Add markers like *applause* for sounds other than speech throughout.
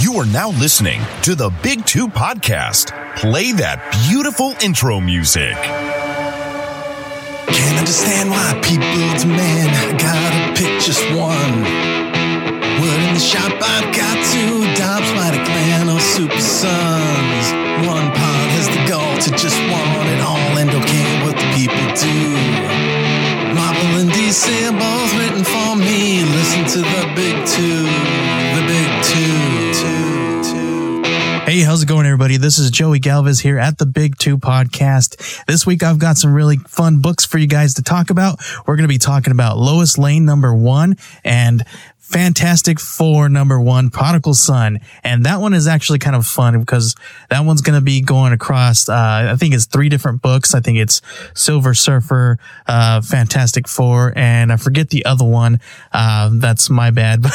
You are now listening to the Big Two Podcast. Play that beautiful intro music. Can't understand why people demand I gotta pick just one. Word in the shop, I've got two Dobbs, Mighty Clan, or Super Sons. One pod has the goal to just want it all and don't care what the people do. Marvel and DC are both written for me. Listen to the big two, Hey, how's it going, everybody? This is Joey Galvez here at the Big Two Podcast. This week, I've got some really fun books for you guys to talk about. We're going to be talking about Lois Lane number one and Fantastic Four number one, Prodigal Sun. And that one is actually kind of fun because that one's going to be going across, uh, I think it's three different books. I think it's Silver Surfer, uh, Fantastic Four, and I forget the other one. Uh, that's my bad. *laughs*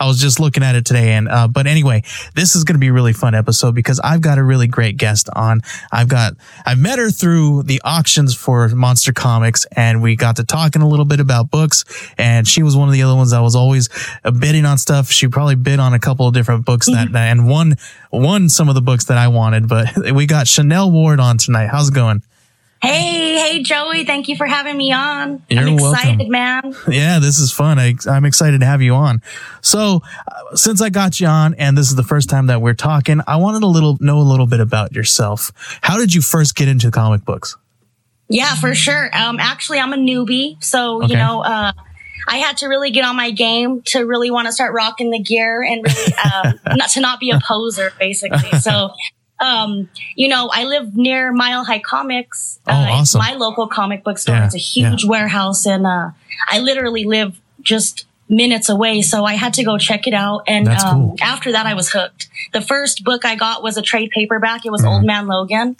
I was just looking at it today. And, uh, but anyway, this is going to be a really fun episode because I've got a really great guest on. I've got, I've met her through the auctions for Monster Comics and we got to talking a little bit about books and she was one of the other ones that was always uh, bidding on stuff. She probably bid on a couple of different books that, that and won, won some of the books that I wanted, but *laughs* we got Chanel Ward on tonight. How's it going? Hey, hey, Joey. Thank you for having me on. You're I'm welcome. excited, man. *laughs* Yeah, this is fun. I, I'm excited to have you on. So, uh, since I got you on, and this is the first time that we're talking, I wanted a little know a little bit about yourself. How did you first get into comic books? Yeah, for sure. Um, actually, I'm a newbie. So, Okay. you know, uh, I had to really get on my game to really want to start rocking the gear and really, um, *laughs* not to not be a poser, basically. So, um, you know, I live near Mile High Comics. Oh, uh, awesome. My local comic book store. Yeah, It's a huge warehouse and, uh, I literally live just minutes away. So I had to go check it out. And, um, cool. after that, I was hooked. The first book I got was a trade paperback. It was Mhm. Old Man Logan.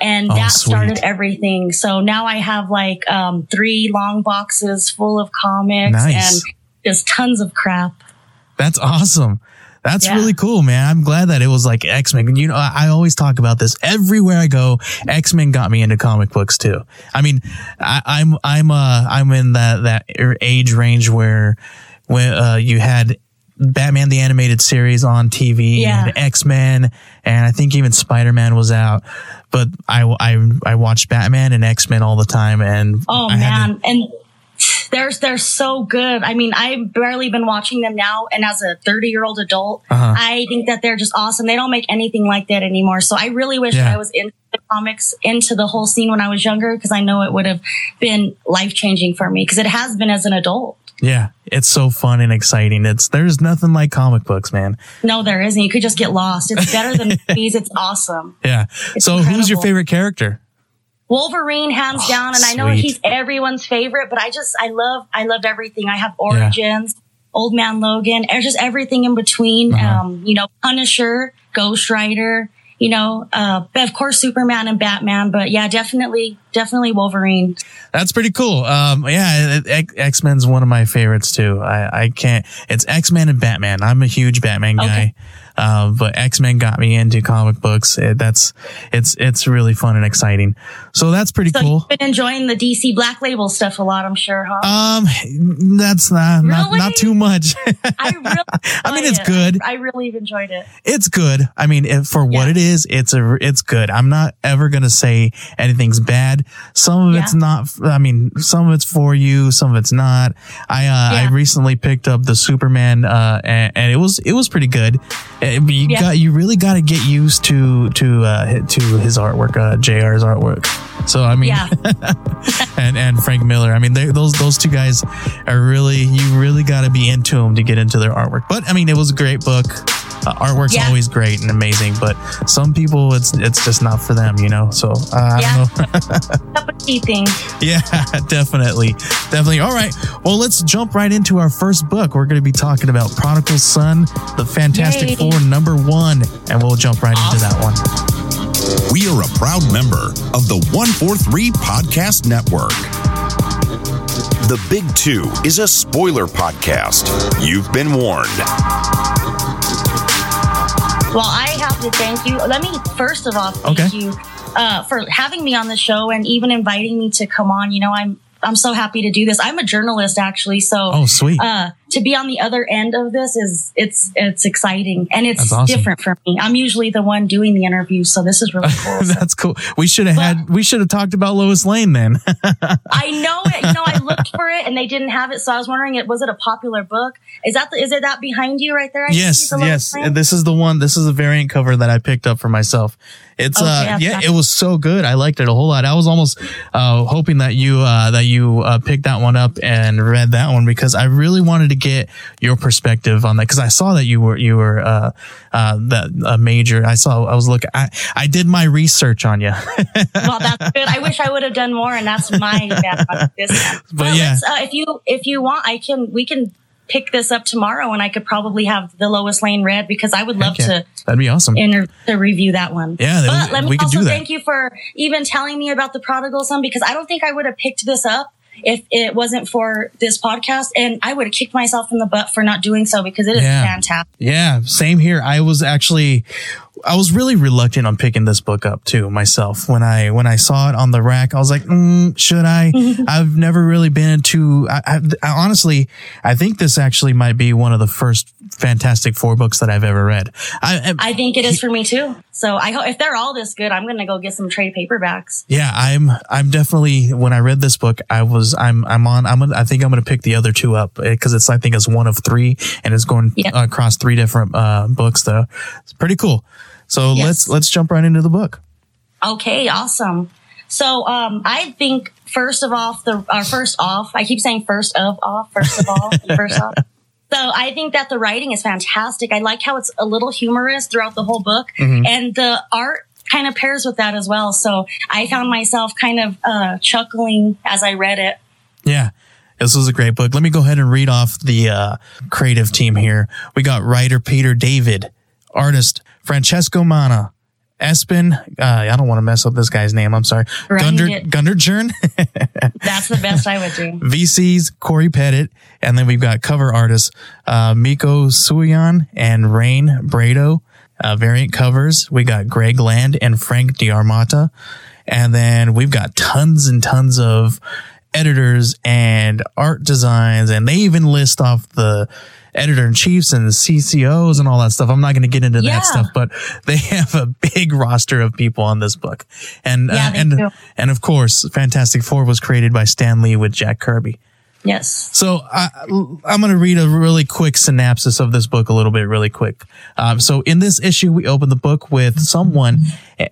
And Oh, that sweet. started everything. So now I have like, um, three long boxes full of comics Nice. and just tons of crap. That's awesome. That's Yeah. really cool, man. I'm glad that it was like X Men. You know, I, I always talk about this everywhere I go. X Men got me into comic books too. I mean, I, I'm I'm uh I'm in that that age range where when uh, you had Batman the animated series on TV Yeah. and X Men, and I think even Spider Man was out. But I I I watched Batman and X Men all the time, and Oh I had to- man. and they're, they're so good. I mean, I've barely been watching them now. And as a 30 year old adult, Uh-huh. I think that they're just awesome. They don't make anything like that anymore. So I really wish Yeah. I was into the comics, into the whole scene when I was younger, because I know it would have been life changing for me because it has been as an adult. yeah, it's so fun and exciting. It's there's nothing like comic books, man. No, there isn't. You could just get lost. It's better than *laughs* movies. It's awesome. Yeah. It's so who's your favorite character? Wolverine, hands Oh, down, and I know he's everyone's favorite, but I just I love I loved everything. I have Origins, Old Man Logan, and just everything in between. Uh-huh. Um, you know, Punisher, Ghost Rider, you know, uh, of course Superman and Batman, but yeah, definitely, definitely Wolverine. That's pretty cool. Um, yeah, X Men's one of my favorites too. I, I can't. It's X Men and Batman. I'm a huge Batman guy, Okay. uh, but X Men got me into comic books. It, that's it's it's really fun and exciting. So that's pretty So cool. you've been enjoying the DC Black Label stuff a lot, I'm sure, huh? Um, that's not not Really? not too much. I *laughs* really, I mean, it's it. good. I really enjoyed it. it's good. I mean, if, for what it is, it's a it's good. I'm not ever gonna say anything's bad. Some of it's not. I mean, some of it's for you, some of it's not. I uh, I recently picked up the Superman, uh, and, and it was it was pretty good. Uh, You Yeah. got you really got to get used to to uh, to his artwork, uh, Jr's artwork. So I mean, Yeah. *laughs* and and Frank Miller. I mean, they, those those two guys are really you really got to be into them to get into their artwork. But I mean, it was a great book. Uh, artwork's Yeah. always great and amazing, but some people it's it's just not for them, you know. So uh, I Yeah. don't know. *laughs* Cup of tea thing. yeah, *laughs* definitely, definitely. All right, well, let's jump right into our first book. We're going to be talking about Prodigal Sun, the Fantastic Yay. Four number one, and we'll jump right into that one. We are a proud member of the 143 Podcast Network. The Big Two is a spoiler podcast. You've been warned. Well, I have to thank you. Let me first of all thank Okay. you uh, for having me on the show and even inviting me to come on. You know, I'm I'm so happy to do this. I'm a journalist actually, so Oh, sweet. uh, to be on the other end of this is it's it's exciting and it's awesome. different for me. I'm usually the one doing the interview, so this is really *laughs* cool. That's cool. We should have had we should have talked about Lois Lane then. *laughs* I know it. You know, I looked for it and they didn't have it, so I was wondering, it was it a popular book? Is that the, is it that behind you right there? I yes, yes. Lane? This is the one. This is a variant cover that I picked up for myself. It's Oh, uh yeah, it was so good. I liked it a whole lot. I was almost uh hoping that you uh that you uh picked that one up and read that one because I really wanted to get your perspective on that because I saw that you were you were uh uh that a major. I saw I was looking I I did my research on you. *laughs* well, that's good. I wish I would have done more, and that's my bad. But yeah. uh, if you if you want, I can we can pick this up tomorrow, and I could probably have the Lois Lane read because I would love to That'd be awesome. inter- to review that one. Yeah, that- but let me also thank you for even telling me about the prodigal sun because I don't think I would have picked this up if it wasn't for this podcast, and I would have kicked myself in the butt for not doing so because it is Yeah. fantastic. Yeah, same here. I was actually, I was really reluctant on picking this book up too myself. When I when I saw it on the rack, I was like, mm, should I? *laughs* I've never really been into. I, I, I honestly, I think this actually might be one of the first Fantastic Four books that I've ever read. I, I I think it is for me too. So I hope if they're all this good, I'm gonna go get some trade paperbacks. yeah, I'm I'm definitely when I read this book, I was I'm I'm on I'm gonna, I think I'm gonna pick the other two up because it's I think it's one of three and it's going Yeah. across three different uh, books though. It's pretty cool. So Yes. let's let's jump right into the book. Okay, awesome. So um, I think first of all, the uh, first off, I keep saying first of off, first of all, *laughs* first off. So I think that the writing is fantastic. I like how it's a little humorous throughout the whole book, and the art kind of pairs with that as well. So I found myself kind of uh, chuckling as I read it. Yeah. This was a great book. Let me go ahead and read off the uh, creative team here. We got writer Peter David, artist Francesco Manna, Espen. Uh, I don't want to mess up this guy's name. I'm sorry. Right, Gunder Gunderjern, *laughs* That's the best I would do. VC's Cory Petit, and then we've got cover artists uh, Mico Suayan and Rain Brado. Uh, variant covers. We got Greg Land and Frank D'Armata. And then we've got tons and tons of editors and art designs. And they even list off the editor in chiefs and the CCOs and all that stuff. I'm not going to get into Yeah. that stuff, but *laughs* they have a big roster of people on this book. And, Yeah, uh, and, do. and of course, Fantastic Four was created by Stan Lee with Jack Kirby. Yes. So I, I'm going to read a really quick synopsis of this book a little bit, really quick. Um, so in this issue, we open the book with someone,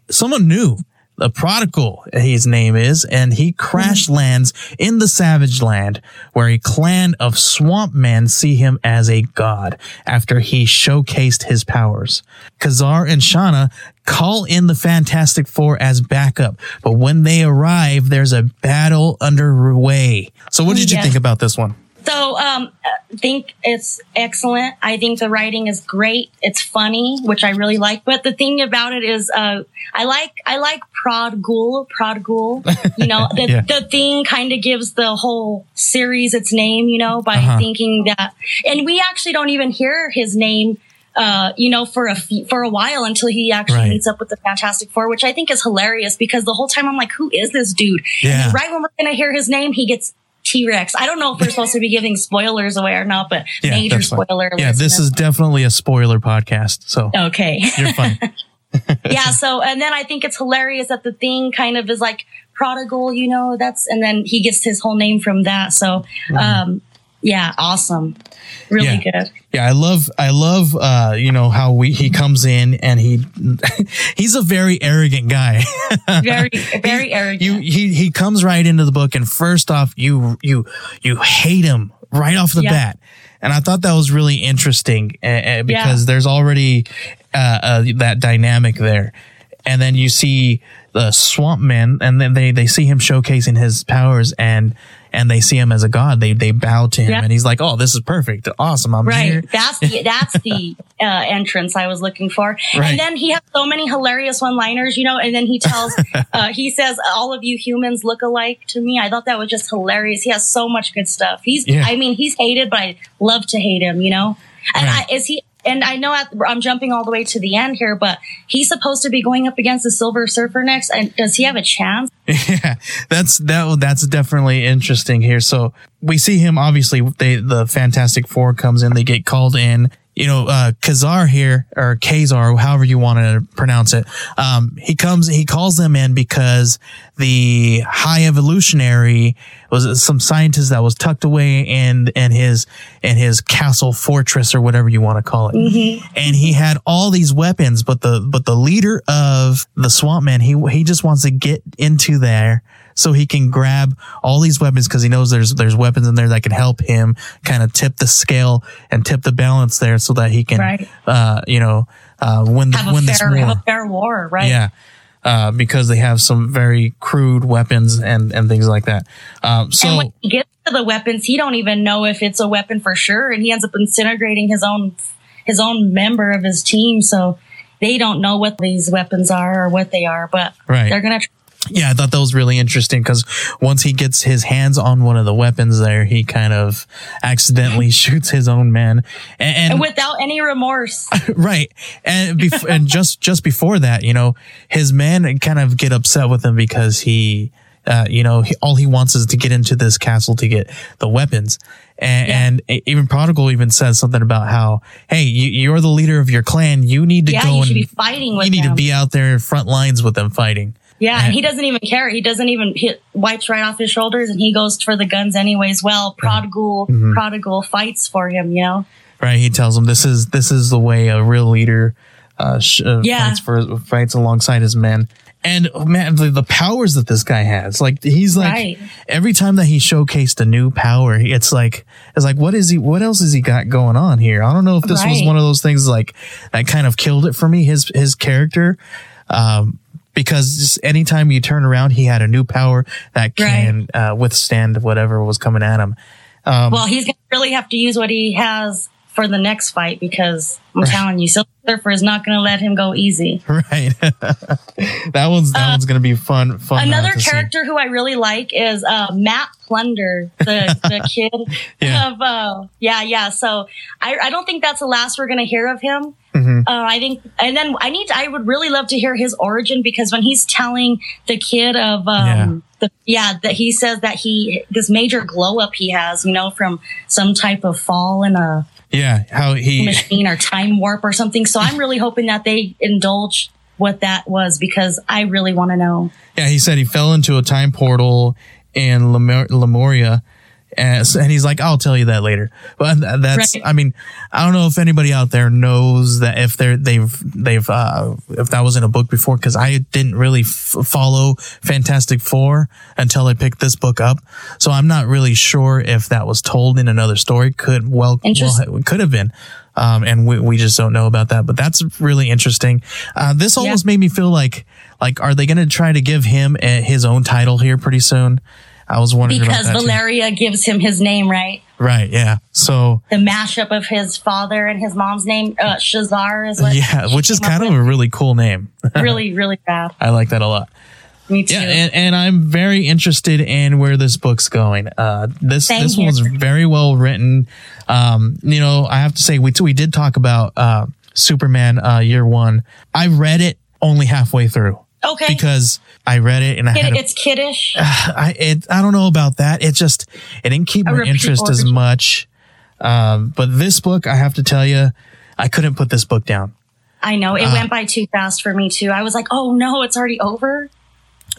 someone new, the prodigal, his name is, and he crash lands in the Savage Land, where a clan of swamp men see him as a god after he showcased his powers. Ka-Zar and Shauna call in the Fantastic Four as backup, but when they arrive, there's a battle underway. So what did you Yes. think about this one? So, um, I think it's excellent. I think the writing is great. It's funny, which I really like. But the thing about it is, uh, I like, I like prod ghoul, prod ghoul. *laughs* You know, the, Yeah. the thing kind of gives the whole series its name, you know, by Uh-huh. thinking that, and we actually don't even hear his name. Uh, you know, for a for a while until he actually Right. meets up with the Fantastic Four, which I think is hilarious because the whole time I'm like, who is this dude? Yeah. And right when we're gonna hear his name, he gets T Rex. I don't know if we're supposed to be giving spoilers away or not, but Yeah, major spoiler. Yeah, this is definitely a spoiler podcast. So okay. you're fine. *laughs* *laughs* yeah. So, and then I think it's hilarious that the thing kind of is like prodigal, you know, that's, and then he gets his whole name from that. So, um, yeah, awesome. Really Mm-hmm. Yeah. good. Yeah, I love I love uh you know how we he comes in and he *laughs* he's a very arrogant guy. *laughs* Very, very arrogant. you he he comes right into the book and first off you you you hate him right off the Yeah. bat. And I thought that was really interesting uh, uh, because there's already uh, uh, that dynamic there. And then you see the swamp man and then they they see him showcasing his powers and and they see him as a god. They they bow to him Yeah. and he's like, "Oh, this is perfect. Awesome. I'm here." Right. That's the that's the *laughs* uh, entrance I was looking for. Right. And then he has so many hilarious one-liners, you know. And then he tells, *laughs* uh, he says, "All of you humans look alike to me." I thought that was just hilarious. He has so much good stuff. He's, Yeah. I mean, he's hated, but I love to hate him, you know. And Right. I, is he? And I know I'm jumping all the way to the end here, but he's supposed to be going up against the Silver Surfer next. And does he have a chance? *laughs* Yeah, that's that. That's definitely interesting here. So we see him. Obviously, they the Fantastic Four comes in. They get called in. You know, uh, Ka-Zar here or Ka-Zar, however you want to pronounce it. Um, he comes. He calls them in because the High Evolutionary was some scientist that was tucked away in in his in his castle fortress or whatever you want to call it. And he had all these weapons, but the but the leader of the swamp man, he he just wants to get into there so he can grab all these weapons because he knows there's there's weapons in there that can help him kind of tip the scale and tip the balance there so that he can Right. uh you know uh win the, win this war. have a fair war, right? Yeah. Uh, because they have some very crude weapons and, and things like that. Um, so and when he gets to the weapons, he don't even know if it's a weapon for sure, and he ends up incineраting his own his own member of his team. So they don't know what these weapons are or what they are, but Right. they're gonna. Try yeah, I thought that was really interesting because once he gets his hands on one of the weapons there, he kind of accidentally *laughs* shoots his own man. And, and and without any remorse. *laughs* right. And bef- and just just before that, you know, his men kind of get upset with him because he uh, you know, he, all he wants is to get into this castle to get the weapons. And, and even Prodigal even says something about how, hey, you, you're the leader of your clan. You need to Yeah, go and be fighting with you need them. to be out there in front lines with them fighting. Yeah, and he doesn't even care. He doesn't even he wipes right off his shoulders, and he goes for the guns anyways. Well, prodigal, Mm-hmm. prodigal fights for him. You know. right? He tells him this is this is the way a real leader uh, sh- uh, Yeah. fights for fights alongside his men. And oh, man, the, the powers that this guy has, like he's like Right. every time that he showcased a new power, it's like it's like what is he? What else has he got going on here? I don't know if this was one of those things like that kind of killed it for me. His his character. Um, because just anytime you turn around, he had a new power that can uh, withstand whatever was coming at him. Um, well, he's gonna really have to use what he has for the next fight because I'm telling you, Silver Surfer is not going to let him go easy. *laughs* Right. *laughs* that one's that one's gonna be fun. Fun. uh, Another to see. character who I really like is uh, Matt Plunder, the the *laughs* kid Yeah. of uh, yeah yeah. So I I don't think that's the last we're gonna hear of him. Mm-hmm. Uh, I think, and then I need. I would really love to hear his origin because when he's telling the kid of um, Yeah. the yeah that he says that he this major glow up he has, you know, from some type of fall in a Yeah, how he. machine or time warp or something. So I'm really hoping that they indulge what that was because I really want to know. Yeah, he said he fell into a time portal in Lemur- Lemuria. And, and he's like, I'll tell you that later. But that's, Right. I mean, I don't know if anybody out there knows that if they're, they've, they've, uh, if that was in a book before, cause I didn't really f- follow Fantastic Four until I picked this book up. So I'm not really sure if that was told in another story. Could well, well could have been. Um, and we, we just don't know about that, but that's really interesting. Uh, this almost made me feel like, like, are they going to try to give him a, his own title here pretty soon? I was wondering Because that. too. Valeria gives him his name, right? Right. Yeah. So The mashup of his father and his mom's name, uh, Shazar is what. yeah, which is kind of a really cool name. *laughs* really, really bad. I like that a lot. Me too. Yeah, and, and I'm very interested in where this book's going. Uh, this Same this here. one's very well written. Um, you know, I have to say we we did talk about uh, Superman uh, Year One. I read it only halfway through okay. because I read it and I Kid- had a, it's kiddish. *sighs* I it I don't know about that. It just it didn't keep my interest as much. Um, but this book, I have to tell you, I couldn't put this book down. I know uh, it went by too fast for me too. I was like, oh no, it's already over.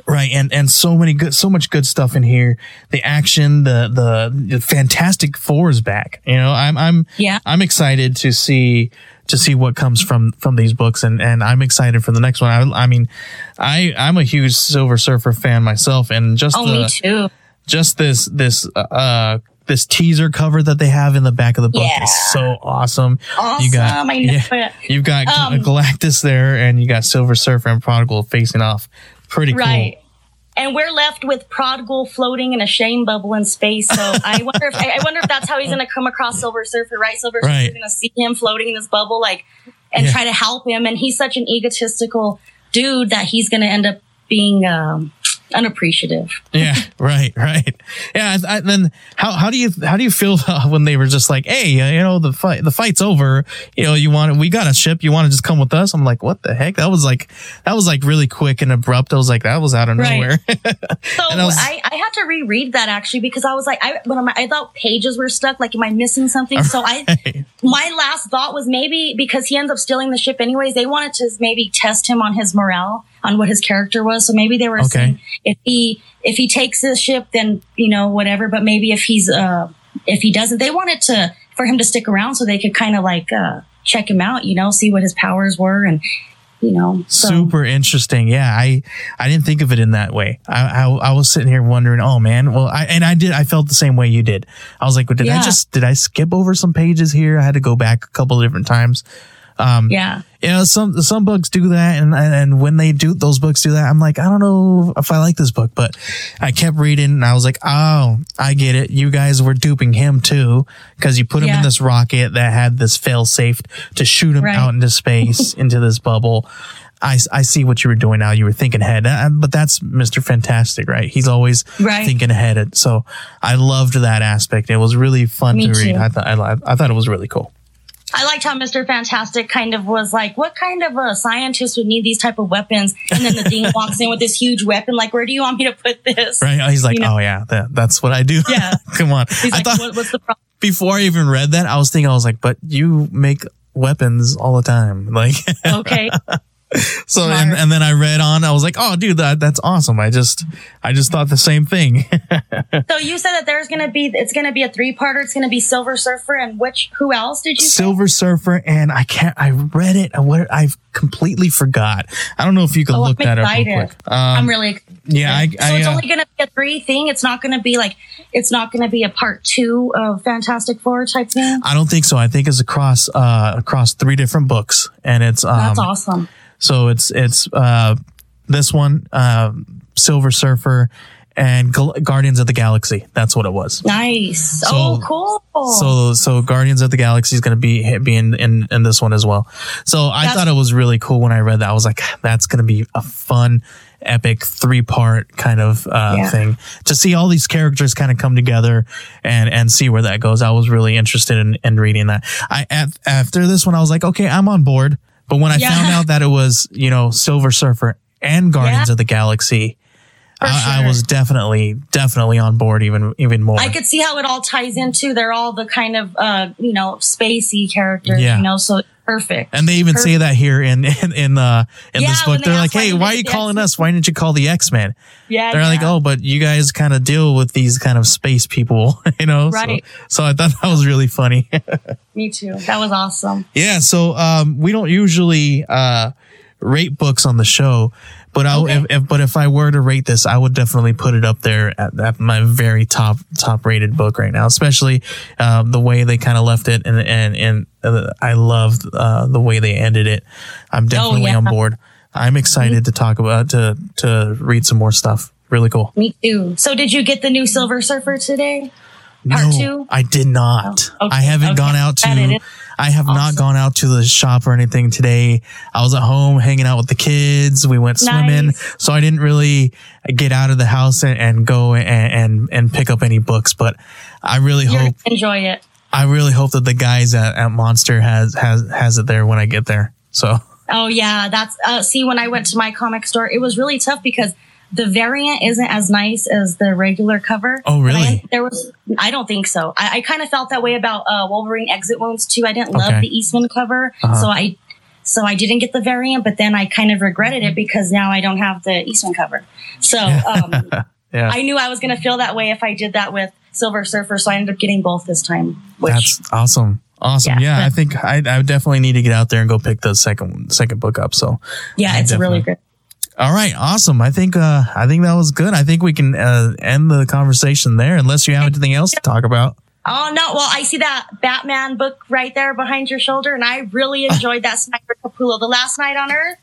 Right, and and so many good, so much good stuff in here. The action, the the, the Fantastic Four is back. You know, I'm I'm Yeah. I'm excited to see to see what comes from from these books, and and I'm excited for the next one. I, I mean, I I'm a huge Silver Surfer fan myself, and just Oh, the, me too. just this this uh this teaser cover that they have in the back of the book Yeah. is so awesome. Awesome. I know *laughs* it. You've got Um, Galactus there, and you got Silver Surfer and Prodigal facing off. Pretty cool. Right. And we're left with Prodigal floating in a shame bubble in space. So *laughs* I wonder if I, wonder if that's how he's going to come across Silver Surfer, right? Silver Right. Surfer's going to see him floating in this bubble, like, and Yeah. try to help him. And he's such an egotistical dude that he's going to end up being um, unappreciative. Yeah, *laughs* right, right. Yeah, I, I, then how how do you how do you feel *laughs* when they were just like, hey, uh, you know, the fight the fight's over. You know, you want it we got a ship. You want to just come with us? I'm like, what the heck? That was like that was like really quick and abrupt. I was like, that was out of Right. nowhere. *laughs* So And I was- I, I had to reread that actually because I was like, I when I'm, I thought pages were stuck. Like, am I missing something? So I, my last thought was maybe because he ends up stealing the ship anyways, they wanted to maybe test him on his morale, on what his character was. So maybe they were Okay. saying if he if he takes this ship, then you know whatever. But maybe if he's uh if he doesn't, they wanted to for him to stick around so they could kind of like uh check him out, you know, see what his powers were and. You know, so Super interesting. Yeah, I I didn't think of it in that way. I, I I was sitting here wondering, oh man, well, I and I did. I felt the same way you did. I was like, did I just did I skip over some pages here? I had to go back a couple of different times. Yeah. you know some some books do that and and when they do those books do that i'm like i don't know if i like this book but i kept reading and i was like oh i get it you guys were duping him too because you put him in this rocket that had this fail safe to shoot him Right. out into space *laughs* into this bubble I, I see what you were doing now. You were thinking ahead, Uh, but that's Mr. Fantastic, right? He's always Right. thinking ahead. So I loved that aspect. It was really fun Me to read. too. I thought I, I thought it was really cool. I liked how Mr. Fantastic kind of was like, what kind of a scientist would need these type of weapons? And then the Dean *laughs* walks in with this huge weapon. Like, where do you want me to put this? Right? He's like, You know? oh yeah, that, that's what I do. Yeah. *laughs* Come on. He's I like, thought what, what's the problem? before I even read that, I was thinking, I was like, but you make weapons all the time. *laughs* Like, Okay. *laughs* so, and, and then I read on, I was like, oh dude, that, that's awesome. I just, I just thought the same thing. *laughs* so you said that there's going to be, it's going to be a three parter. It's going to be Silver Surfer and which, who else did you say? Silver Surfer. And I can't, I read it. I, what, I've completely forgot. I don't know if you can Oh, look I'm that up real excited. quick. Um, I'm really excited. yeah, I, So I, it's uh, only going to be a three thing. It's not going to be like, it's not going to be a part two of Fantastic Four type thing. I don't think so. I think it's across, uh, across three different books and it's, um, That's awesome. So it's it's uh, this one, uh, Silver Surfer, and Gal- Guardians of the Galaxy. That's what it was. Nice. So- oh, cool. So so Guardians of the Galaxy is going to be be in, in in this one as well. So I That's- thought it was really cool when I read that. I was like, that's going to be a fun, epic three part kind of uh, Yeah. thing to see all these characters kind of come together and and see where that goes. I was really interested in, in reading that. I af- after this one, I was like, okay, I'm on board. But when I Yeah. found out that it was you know Silver Surfer and Guardians Yeah. of the Galaxy. I, I was definitely, definitely on board even, even more. I could see how it all ties into. They're all the kind of uh, you know spacey characters, Yeah. you know. So perfect. And they even say that here in in in, uh, in Yeah, this book. they They're like, "Hey, why are you calling X-Men." us? Why didn't you call the X Men?" Yeah, They're like, "Oh, but you guys kind of deal with these kind of space people, *laughs* you know." So- So, I thought that was really funny. *laughs* me too. That was awesome. yeah. So um, we don't usually uh, rate books on the show, but I Okay. if, if but if I were to rate this, I would definitely put it up there at, at my very top top rated book right now. Especially um, the way they kind of left it, and and and uh, I loved uh, the way they ended it. I'm definitely Oh, yeah. on board. I'm excited to talk about to to read some more stuff. Really cool. Me too. So did you get the new Silver Surfer today? Part no, two? I did not. Oh, okay, I haven't okay. gone out to. I have not gone out to the shop or anything today. I was at home hanging out with the kids. We went swimming, Nice. so I didn't really get out of the house and, and go and, and and pick up any books. But I really You're hope enjoy it. I really hope that the guys at, at Monster has has has it there when I get there. So Oh yeah, that's uh, see when I went to my comic store, it was really tough because the variant isn't as nice as the regular cover. Oh, But I- really? there was, I don't think so. I, I kind of felt that way about uh, Wolverine Exit Wounds too. I didn't love Okay. the Eastman cover, Uh-huh. so I, so I didn't get the variant. But then I kind of regretted it because now I don't have the Eastman cover. So um, *laughs* yeah, I knew I was going to feel that way if I did that with Silver Surfer. So I ended up getting both this time. Which that's awesome. Awesome. Yeah, Yeah. I think I, I definitely need to get out there and go pick the second second book up. So yeah, I it's really good. All right, awesome. I think uh I think that was good. I think we can uh, end the conversation there unless you have anything else to talk about. Oh no! Well, I see that Batman book right there behind your shoulder, and I really *laughs* enjoyed that Snyder Capullo, The Last Knight on Earth.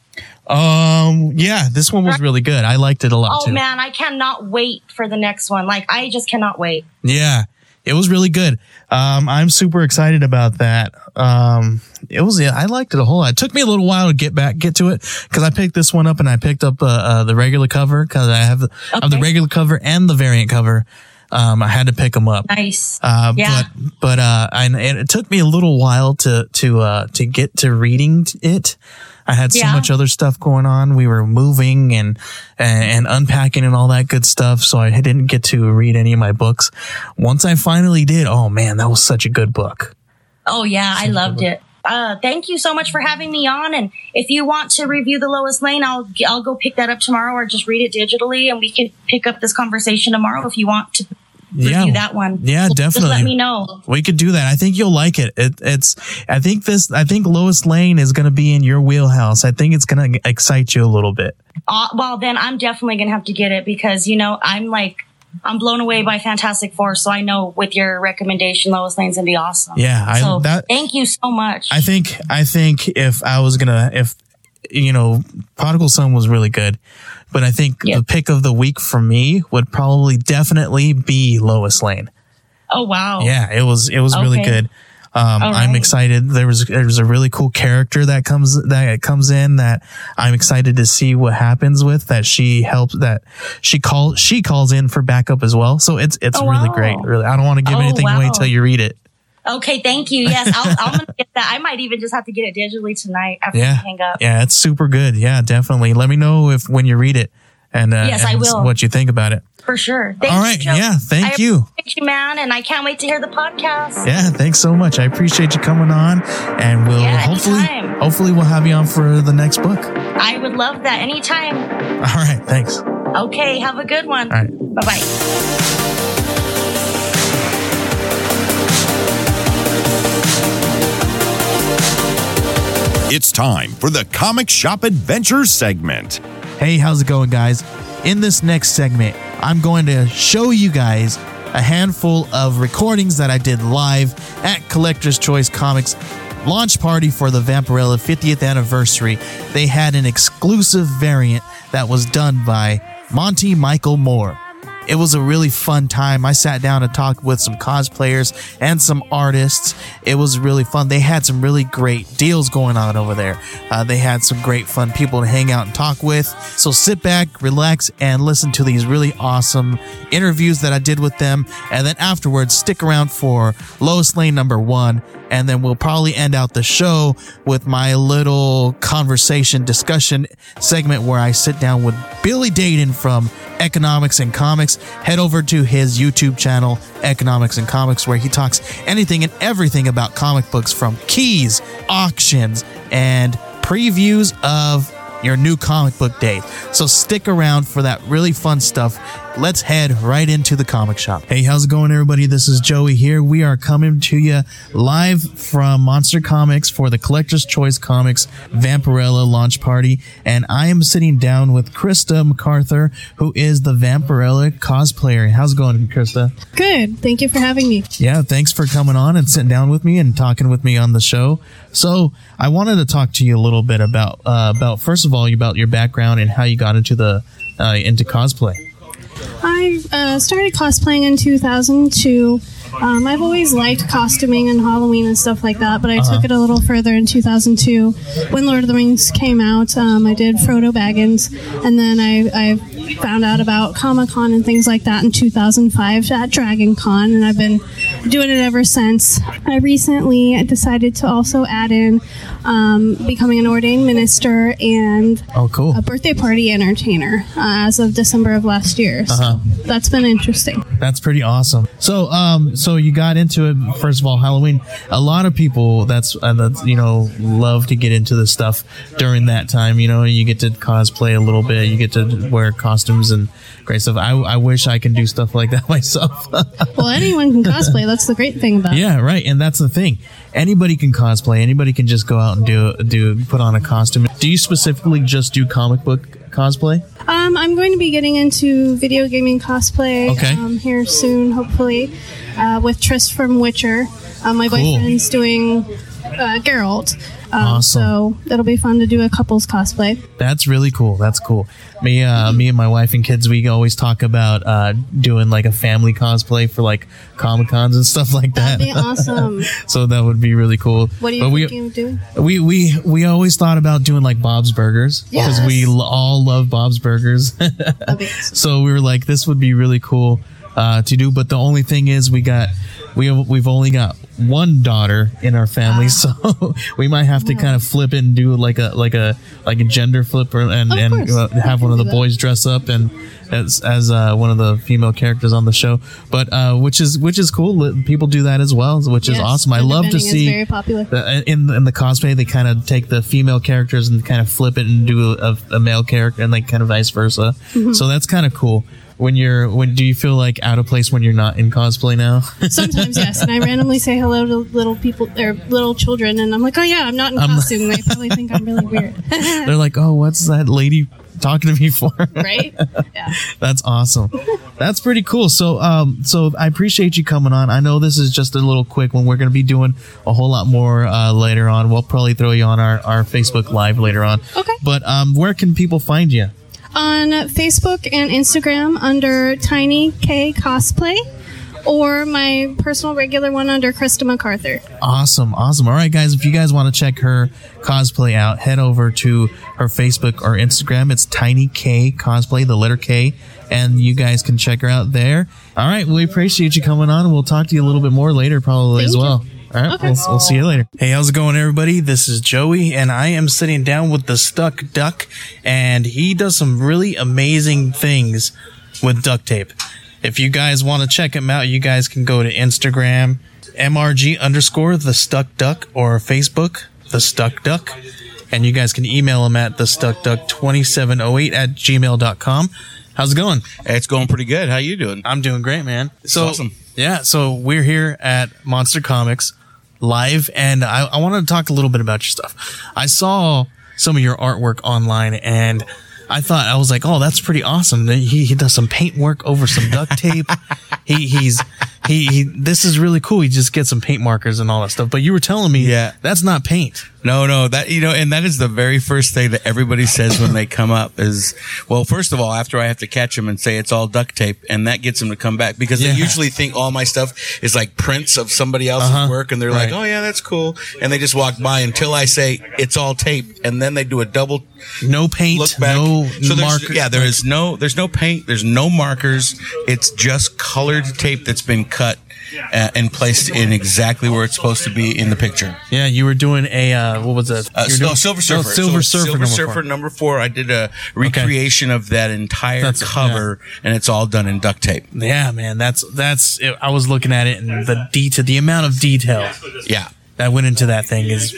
Um yeah, this one was really good. I liked it a lot Oh too. man, I cannot wait for the next one. Like, I just cannot wait. Yeah. It was really good. Um, I'm super excited about that. Um, it was, yeah, I liked it a whole lot. It took me a little while to get back, get to it because I picked this one up and I picked up, uh, uh the regular cover because I have, I have the regular cover and the variant cover. Um, I had to pick them up. Nice. Uh, Yeah. but, but, uh, and, and it took me a little while to, to, uh, to get to reading it. I had so Yeah. much other stuff going on. We were moving and, and, and unpacking and all that good stuff. So I didn't get to read any of my books. Once I finally did, oh man, that was such a good book. Oh yeah, I loved it. Uh, thank you so much for having me on. And if you want to review the Lois Lane, I'll I'll go pick that up tomorrow, or just read it digitally, and we can pick up this conversation tomorrow if you want to Yeah. review that one. Yeah, Just definitely. let me know. We could do that. I think you'll like it. it. It's, I think this, I think Lois Lane is going to be in your wheelhouse. I think it's going to excite you a little bit. Uh, well, then I'm definitely gonna have to get it because you know I'm like I'm blown away by Fantastic Four, so I know with your recommendation, Lois Lane's gonna be awesome. Yeah, I- so that- thank you so much. I think I think if I was gonna if you know Prodigal Sun was really good, but I think Yeah. the pick of the week for me would probably definitely be Lois Lane. oh wow. Yeah, it was it was really good. Um, All I'm excited. There was there's a really cool character that comes that comes in that I'm excited to see what happens with. That she helps that she calls she calls in for backup as well. So it's it's Oh, really wow. great. Really, I don't want to give Oh, anything away until you read it. Okay, thank you. Yes, I'll, I'm gonna get that. I might even just have to get it digitally tonight after Yeah, we hang up. yeah, it's super good. Yeah, definitely. Let me know if when you read it and uh, Yes, I will. what you think about it. For sure. Thank All you, yeah, thank I you. Thank you, man, and I can't wait to hear the podcast. Yeah, thanks so much. I appreciate you coming on, and we'll Yeah, hopefully anytime. hopefully we'll have you on for the next book. I would love that anytime. All right, thanks. Okay, have a good one. right. Bye bye. It's time for the Comic Shop Adventures segment. Hey, how's it going, guys? In this next segment, I'm going to show you guys a handful of recordings that I did live at Collector's Choice Comics launch party for the Vampirella 50th anniversary. They had an exclusive variant that was done by Monte Michael Moore. It was a really fun time. I sat down and talked with some cosplayers and some artists. It was really fun. They had some really great deals going on over there. Uh, they had some great fun people to hang out and talk with. So sit back, relax, and listen to these really awesome interviews that I did with them. And then afterwards, stick around for Lois Lane number one. And then we'll probably end out the show with my little conversation discussion segment where I sit down with Billy Dayden from Economics and Comics. Head over to his YouTube channel, Economics and Comics, where he talks anything and everything about comic books from keys, auctions, and previews of your new comic book day. So stick around for that really fun stuff. Let's head right into the comic shop. Hey, how's it going, everybody? This is Joey here. We are coming to you live from Monster Comics for the Collector's Choice Comics Vampirella launch party. And I am sitting down with Krista McArthur, who is the Vampirella cosplayer. How's it going, Krista? Good. Thank you for having me. Yeah, thanks for coming on and sitting down with me and talking with me on the show. So, I wanted to talk to you a little bit about uh, about first of all about your background and how you got into the uh, into cosplay. I uh, started cosplaying in 2002. Um, I've always liked costuming and Halloween and stuff like that, but I took it a little further in 2002 when Lord of the Rings came out. Um, I did Frodo Baggins, and then I, I found out about Comic Con and things like that in 2005 at Dragon Con, and I've been doing it ever since. I recently decided to also add in um, becoming an ordained minister and Oh, cool. a birthday party entertainer uh, as of December of last year. So Uh-huh. that's been interesting. That's pretty awesome. So, um, so you got into it. First of all, Halloween. A lot of people that's uh, that's you know love to get into this stuff during that time. You know, you get to cosplay a little bit. You get to wear costumes and great stuff. I, I wish I can do stuff like that *laughs* myself. Well, anyone can cosplay. That's the great thing about it. Yeah, right. And that's the thing. Anybody can cosplay. Anybody can just go out and do do put on a costume. Do you specifically just do comic book cosplay? Um, I'm going to be getting into video gaming cosplay Okay. um, here soon, hopefully, uh, with Triss from Witcher. Uh, my Cool. boyfriend's doing uh, Geralt. Um, Awesome. So it'll be fun to do a couples cosplay. That's really cool. That's cool. Me, uh, me and my wife and kids, we always talk about uh, doing like a family cosplay for like comic cons and stuff like that. That'd be awesome. *laughs* so that would be really cool. What are you But we, doing? we we we always thought about doing like Bob's Burgers because Yes. we l- all love Bob's Burgers. *laughs* Awesome. so we were like, this would be really cool uh, to do. But the only thing is, we got we we've only got one daughter in our family, Ah. so *laughs* we might have to kind of flip it and do like a like a like a gender flip or, and Of and uh, have one of the that. boys dress up and. As, as uh, one of the female characters on the show, but uh, which is which is cool. People do that as well, which is awesome. I love to see very popular. the- in in the cosplay they kind of take the female characters and kind of flip it and do a, a male character and like kind of vice versa Mm-hmm. so that's kind of cool when you're when do you feel like out of place when you're not in cosplay now? *laughs* Sometimes yes, and I randomly say hello to little people or little children, and I'm like, oh yeah, I'm not in costume. *laughs* they probably think I'm really weird, *laughs* they're like oh what's that lady talking to me for? Right? Yeah. that's awesome. That's pretty cool. So um so i appreciate you coming on. I know this is just a little quick one. We're going to be doing a whole lot more uh later on. We'll probably throw you on our our facebook live later on. Okay. but um where can people find you on Facebook and Instagram under Tiny K Cosplay, or my personal regular one under Krista McArthur. Awesome, awesome. All right, guys, if you guys want to check her cosplay out, head over to her Facebook or Instagram. It's Tiny K Cosplay, the letter K, and you guys can check her out there. All right, we appreciate you coming on, we'll talk to you a little bit more later, probably as well. you. Well. All right, Okay. we'll, we'll see you later. Hey, how's it going, everybody? This is Joey, and I am sitting down with the Stuck Duck, and he does some really amazing things with duct tape. If you guys want to check him out, you guys can go to Instagram, mrg underscore the Stuck Duck, or Facebook, the Stuck Duck, and you guys can email him at the Stuck Duck 2708 at gmail.com. How's it going? It's going pretty good. How you doing? I'm doing great, man. So awesome. Yeah, so we're here at Monster Comics live, and I, I wanted to talk a little bit about your stuff. I saw some of your artwork online, and I thought I was like, "Oh, that's pretty awesome." He he does some paint work over some duct tape. *laughs* he he's he, he this is really cool. He just gets some paint markers and all that stuff. But you were telling me, Yeah. that's not paint. No, no, that you know, and that is the very first thing that everybody says when they come up is, well, first of all, after I have to catch them and say it's all duct tape, and that gets them to come back because Yeah. they usually think all my stuff is like prints of somebody else's Uh-huh. work, and they're Right. like, oh yeah, that's cool, and they just walk by until I say it's all tape, and then they do a double No paint. look back. No so there's, marker. yeah, there is no, there's no paint, there's no markers. It's just colored tape that's been cut uh, and placed in exactly where it's supposed to be in the picture. Yeah, you were doing a uh, what was that? Uh, no, doing- Silver oh, Surfer. Silver So Surfer. Silver number Surfer four. number four. I did a recreation of that entire That's- cover, and it's all done in duct tape. Yeah, man, that's that's. I was looking at it and the detail, the amount of detail Yeah. that went into that thing is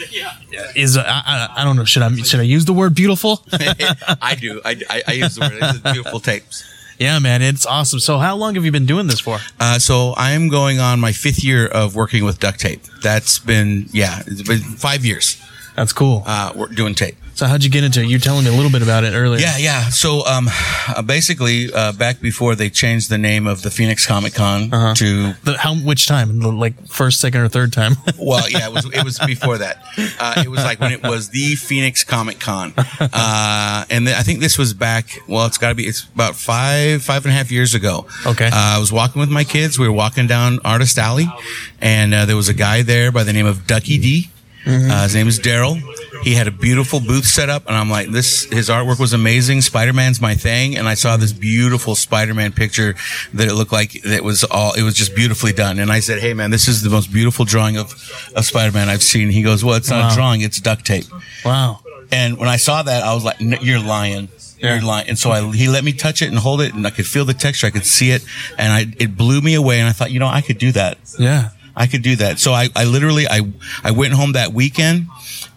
is uh, I, I, I don't know. Should I should I use the word beautiful? *laughs* I do. I, I, I use the word. Beautiful tapes. Yeah, man, it's awesome. So, how long have you been doing this for? Uh, so I'm going on my fifth year of working with duct tape. That's been yeah, it's been five years. That's cool. Uh, we're doing tape. so, how'd you get into it? You were telling me a little bit about it earlier. Yeah, yeah. So, um, uh, basically, uh, back before they changed the name of the Phoenix Comic Con Uh-huh. to The, how which time? Like first, second, or third time? *laughs* Well, yeah, it was it was before that. Uh, it was like when it was the Phoenix Comic Con, uh, and th- I think this was back. Well, it's got to be. It's about five five and a half years ago. Okay. Uh, I was walking with my kids. We were walking down Artist Alley, and uh, there was a guy there by the name of Ducky D. Uh, his name is Daryl. He had a beautiful booth set up, and I'm like, this. His artwork was amazing. Spider Man's my thing, and I saw this beautiful Spider Man picture that it looked like it was all. It was just beautifully done, and I said, hey man, this is the most beautiful drawing of of Spider Man I've seen. He goes, well, it's not Wow. a drawing, it's duct tape. wow. And when I saw that, I was like, "N- "You're lying." Yeah. You're lying. And so I, he let me touch it and hold it, and I could feel the texture. I could see it, and I, it blew me away. And I thought, you know, I could do that. Yeah. I could do that. So I, I literally, I, I went home that weekend,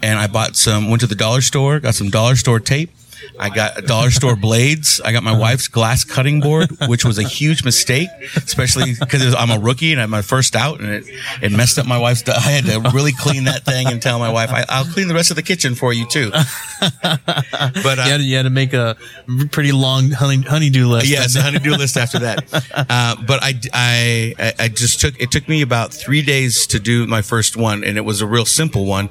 and I bought some. Went to the dollar store, got some dollar store tape, I got dollar store blades. I got my wife's glass cutting board, which was a huge mistake, especially because I'm a rookie and I'm my first out, and it, it messed up my wife's. I had to really clean that thing and tell my wife, I, "I'll clean the rest of the kitchen for you too." *laughs* But uh, you, had to, you had to make a pretty long honey, honeydew list. yeah, it's a *laughs* honeydew list after that. Uh, but I, I, I just took, it took me about three days to do my first one and it was a real simple one.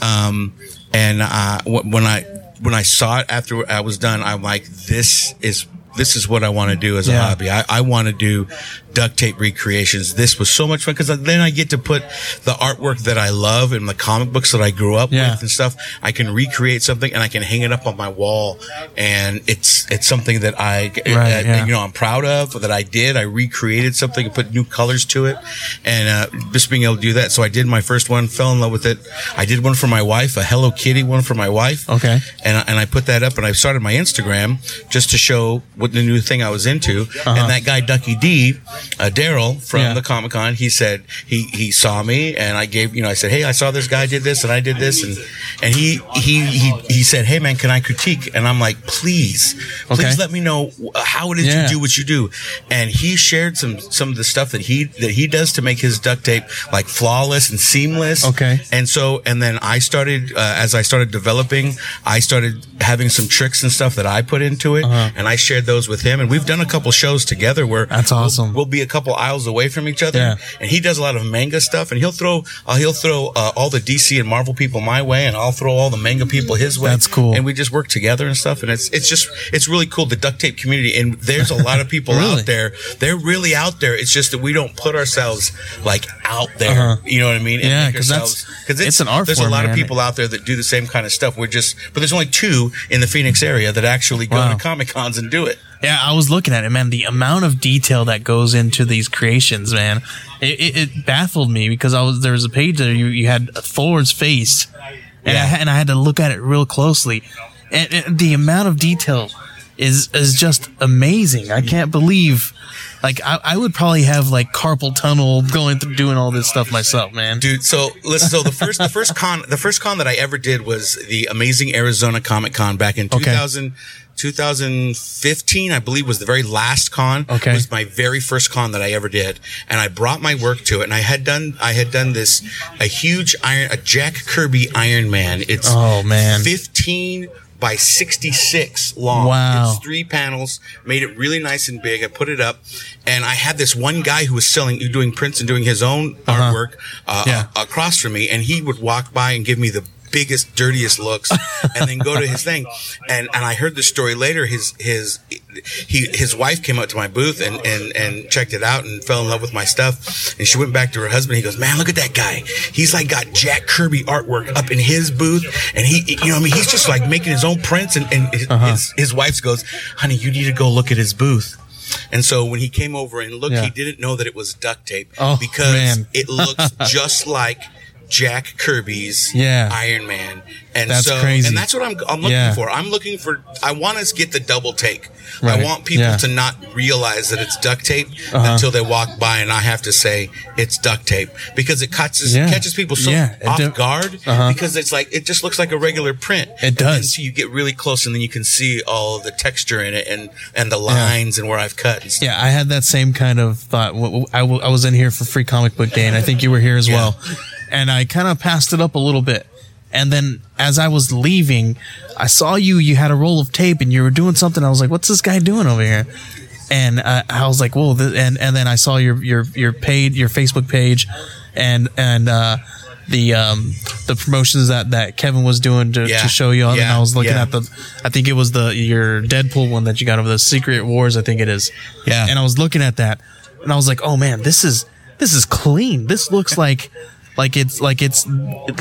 Um, and, uh, when I, when I saw it after I was done, I'm like, this is, this is what I want to do as a hobby. I, I want to do duct tape recreations. This was so much fun because then I get to put the artwork that I love and the comic books that I grew up Yeah. with and stuff. I can recreate something and I can hang it up on my wall, and it's it's something that I, Right, that, yeah. you know I'm proud of that I did. I recreated something and put new colors to it, and uh, just being able to do that. So I did my first one, fell in love with it. I did one for my wife, a Hello Kitty one for my wife. Okay. and I, and I put that up, and I started my Instagram just to show what the new thing I was into. And that guy Ducky D, uh, Daryl from Uh-huh. Yeah. the Comic Con, he said he he saw me, and I gave you know I said, hey, I saw this guy did this, and I did this, and and he he he he said, hey man, can I critique? And I'm like, please, please Okay. let me know how it is Yeah. you do what you do. And he shared some some of the stuff that he that he does to make his duct tape like flawless and seamless. Okay. And so, and then I started, uh, as I started developing, I started having some tricks and stuff that I put into it, and I shared those with him. And we've done a couple shows together where Uh-huh. That's we'll- awesome. We'll, be a couple aisles away from each other, Yeah. and he does a lot of manga stuff, and he'll throw, uh, he'll throw uh, all the DC and Marvel people my way, and I'll throw all the manga people his way. That's cool. And we just work together and stuff, and it's it's just it's really cool. The duct tape community, and there's a lot of people *laughs* Really? out there. They're really out there. It's just that we don't put ourselves like out there. Uh-huh. You know what I mean? And Yeah, make 'cause that's- ourselves- 'cause it's an art There's form, a lot man. of people out there that do the same kind of stuff. We're just, but there's only two in the Phoenix area that actually go Wow. to Comic Cons and do it. Yeah, I was looking at it, man. The amount of detail that goes into these creations, man, it, it, it baffled me because I was there was a page there you, you had Thor's face, and I, Yeah. had- and I had to look at it real closely, and, and the amount of detail is is just amazing. I can't believe, like, I, I would probably have like carpal tunnel going through doing all this stuff myself, man. dude. So listen. So the first, the first con, the first con that I ever did was the Amazing Arizona Comic Con back in Okay. 2000, 2015, I believe was the very last con. Okay. It was my very first con that I ever did. And I brought my work to it and I had done, I had done this, a huge iron, a Jack Kirby Iron Man. It's Oh, man. 15 by 66 long. Wow. It's three panels, made it really nice and big. I put it up and I had this one guy who was selling, doing prints and doing his own artwork, uh, Uh-huh. Yeah. across from me. And he would walk by and give me the biggest, dirtiest looks and then go to his thing. And, and I heard the story later. His, his, he, his wife came up to my booth and, and, and checked it out and fell in love with my stuff. And she went back to her husband. He goes, man, look at that guy. He's like got Jack Kirby artwork up in his booth. And he, you know, I mean, he's just like making his own prints. And, and his, Uh-huh. his, his wife goes, honey, you need to go look at his booth. And so when he came over and looked, Yeah. he didn't know that it was duct tape Oh, because man. it looks *laughs* just like Jack Kirby's Yeah. Iron Man. And That's so, crazy. and that's what I'm, I'm looking Yeah. for. I'm looking for, I want us to get the double take. Right. I want people Yeah. to not realize that it's duct tape Uh-huh. until they walk by and I have to say it's duct tape because it catches, Yeah. catches people so off do- guard Uh-huh. because it's like, it just looks like a regular print. It And does. then so you get really close and then you can see all the texture in it and, and the lines and where I've cut and stuff. Yeah, I had that same kind of thought. I was in here for Free Comic Book Day, and I think you were here as well. And I kind of passed it up a little bit. And then as I was leaving, I saw you. You had a roll of tape, and you were doing something. I was like, "What's this guy doing over here?" And uh, I was like, "Whoa!" th- And and then I saw your your your paid your Facebook page, and and uh, the um the promotions that that Kevin was doing to, Yeah. to show you. And Yeah. I was looking Yeah. at the, I think it was the your Deadpool one that you got over the Secret Wars. I think it is. Yeah. And I was looking at that, and I was like, "Oh man, this is this is clean. This looks like like it's like it's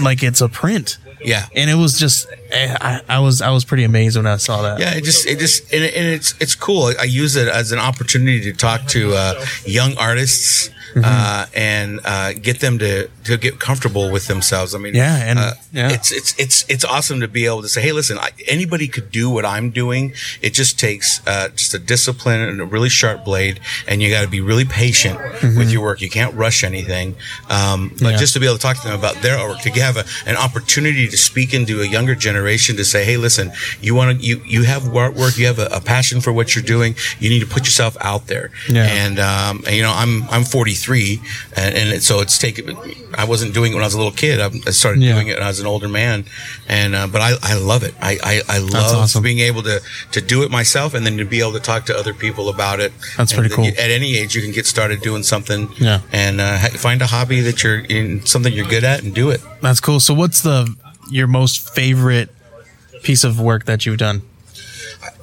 like it's a print." Yeah. And it was just, eh, I, I was I was pretty amazed when I saw that. Yeah, it just it just and, it, and it's it's cool. I use it as an opportunity to talk to uh, young artists uh, and uh, get them to to get comfortable with themselves. I mean, Yeah, and- uh, yeah. it's it's it's it's awesome to be able to say, hey, listen, I, anybody could do what I'm doing. It just takes uh, just a discipline and a really sharp blade, and you got to be really patient with your work. You can't rush anything. Um, but Mm-hmm. Yeah. just to be able to talk to them about their artwork, to have a, an opportunity to speak into a younger generation, to say, hey, listen, you want to you you have artwork, you have a, a passion for what you're doing. You need to put yourself out there. Yeah. And um, and, you know, I'm I'm 43, and, and it, so it's taken. I wasn't doing it when I was a little kid. I, I started Yeah. doing it when I was an older man, and uh, but I, I love it. I I, I love awesome. being able to to do it myself, and then to be able to talk to other people about it. That's And pretty cool. you- At any age, you can get started doing something. Yeah. And uh, find a hobby that you're in, something you're good at, and do it. That's cool. So what's the your most favorite piece of work that you've done?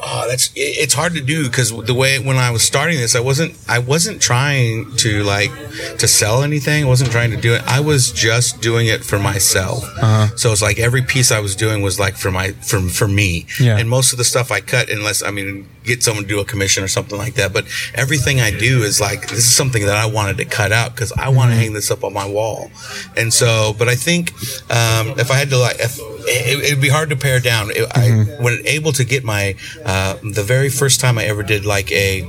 Oh, that's it- it's hard to do because the way when I was starting this, I wasn't I wasn't trying to like to sell anything. I wasn't trying to do it. I was just doing it for myself. Uh-huh. So it's like every piece I was doing was like for my for for me. Yeah. And most of the stuff I cut, unless I mean get someone to do a commission or something like that. But everything I do is like this is something that I wanted to cut out because I want to Mm-hmm. hang this up on my wall. And so, but I think um, if I had to like, if, it, it'd be hard to pare down. It, Mm-hmm. I when able to get my uh, the very first time I ever did like a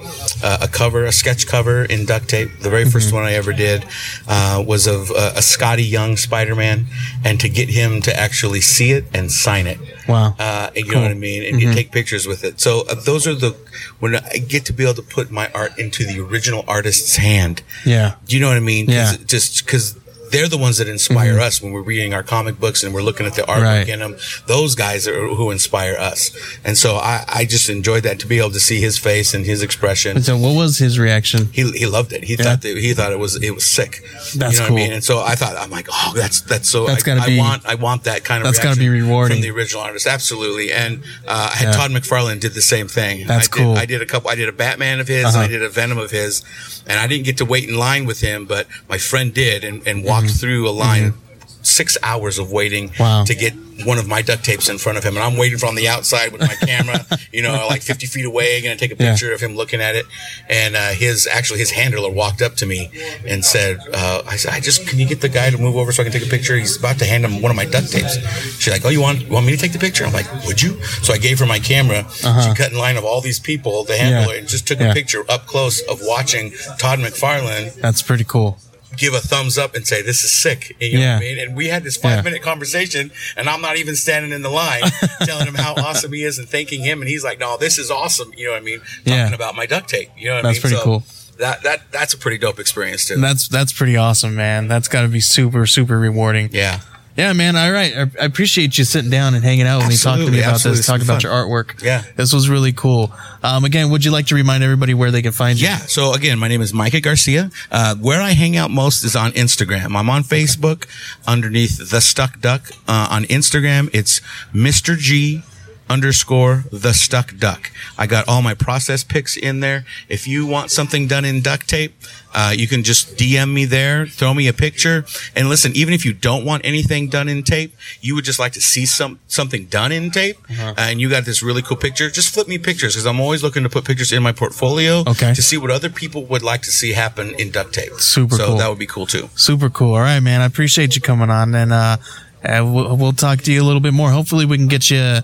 uh, a cover, a sketch cover in duct tape. The very Mm-hmm. first one I ever did uh, was of uh, a Skottie Young Spider Man, and to get him to actually see it and sign it. Wow. Uh, and you know what I mean? And you take pictures with it. So uh, those are the, when I get to be able to put my art into the original artist's hand. Yeah. Do you know what I mean? Yeah. Just because they're the ones that inspire us when we're reading our comic books and we're looking at the artwork Right. in them. Those guys are who inspire us. And so I, I just enjoyed that to be able to see his face and his expression. So what was his reaction? He, he loved it. He thought that he thought it was it was sick. That's you know cool. what I mean? And so I thought I'm like, oh, that's that's so. That's I, gotta I be- want I want that kind of. that's gotta be rewarding. from the original artist. Absolutely. And uh, I had Yeah. Todd McFarlane did the same thing. That's I did, cool. I did a couple. I did a Batman of his. Uh-huh. I did a Venom of his, and I didn't get to wait in line with him, but my friend did, and, and walked through a line. Six hours of waiting Mm-hmm. Wow. to get one of my duct tapes in front of him, and I'm waiting from the outside with my *laughs* camera, you know, like 50 feet away, gonna take a Yeah. picture of him looking at it. And uh, his actually his handler walked up to me and said, uh, "I said, I just can you get the guy to move over so I can take a picture? He's about to hand him one of my duct tapes." She's like, "Oh, you want you want me to take the picture?" I'm like, "Would you?" So I gave her my camera. She cut in line of all these people, the handler, Uh-huh. Yeah. and just took Yeah. a picture up close of watching Todd McFarlane That's pretty cool. Give a thumbs up and say this is sick. You know Yeah. what I mean? And we had this five Yeah. minute conversation, and I'm not even standing in the line *laughs* telling him how awesome he is and thanking him, and he's like, "No, this is awesome." You know what I mean? Talking Yeah. about my duct tape. You know what That's I mean? That's pretty cool. That that that's a pretty dope experience too. That's that's pretty awesome, man. That's got to be super super rewarding. yeah. Yeah, man. All right. I, appreciate you sitting down and hanging out with me, talking to me about absolutely. this, talking about your artwork. Yeah. This was really cool. Um, again, would you like to remind everybody where they can find you? Yeah. So again, my name is Micah Garcia. Uh, where I hang out most is on Instagram. I'm on Facebook underneath the Stuck Duck. Uh, on Instagram, it's Mr. G underscore the stuck duck. I got all my process pics in there. If you want something done in duct tape, uh, you can just DM me there, throw me a picture. And listen, even if you don't want anything done in tape, you would just like to see some, something done in tape. Uh-huh. and you got this really cool picture. Just flip me pictures because I'm always looking to put pictures in my portfolio Okay. to see what other people would like to see happen in duct tape. Super so cool. that would be cool too. Super cool. All right, man. I appreciate you coming on, and uh, uh, we'll, we'll talk to you a little bit more. Hopefully, we can get you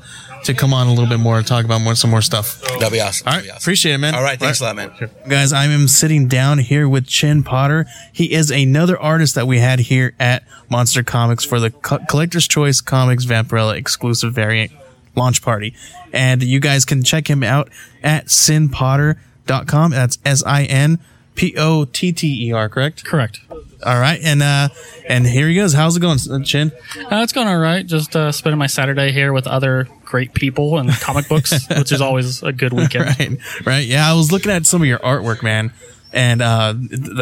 to come on a little bit more and talk about more some more stuff. That'd be awesome. All That'd be awesome. appreciate it, man. All right, thanks a lot, man. Guys, I am sitting down here with Chinh Potter. He is another artist that we had here at Monster Comics for the Co- Collector's Choice Comics Vampirella exclusive variant launch party. And you guys can check him out at sinpotter.com. That's S I N P O T T E R, correct? Correct. All right. And uh and here he goes. How's it going, Chin? Uh, it's going all right. Just uh, spending my Saturday here with other great people and comic books, *laughs* which is always a good weekend. right, right. Yeah, I was looking at some of your artwork, man, and uh,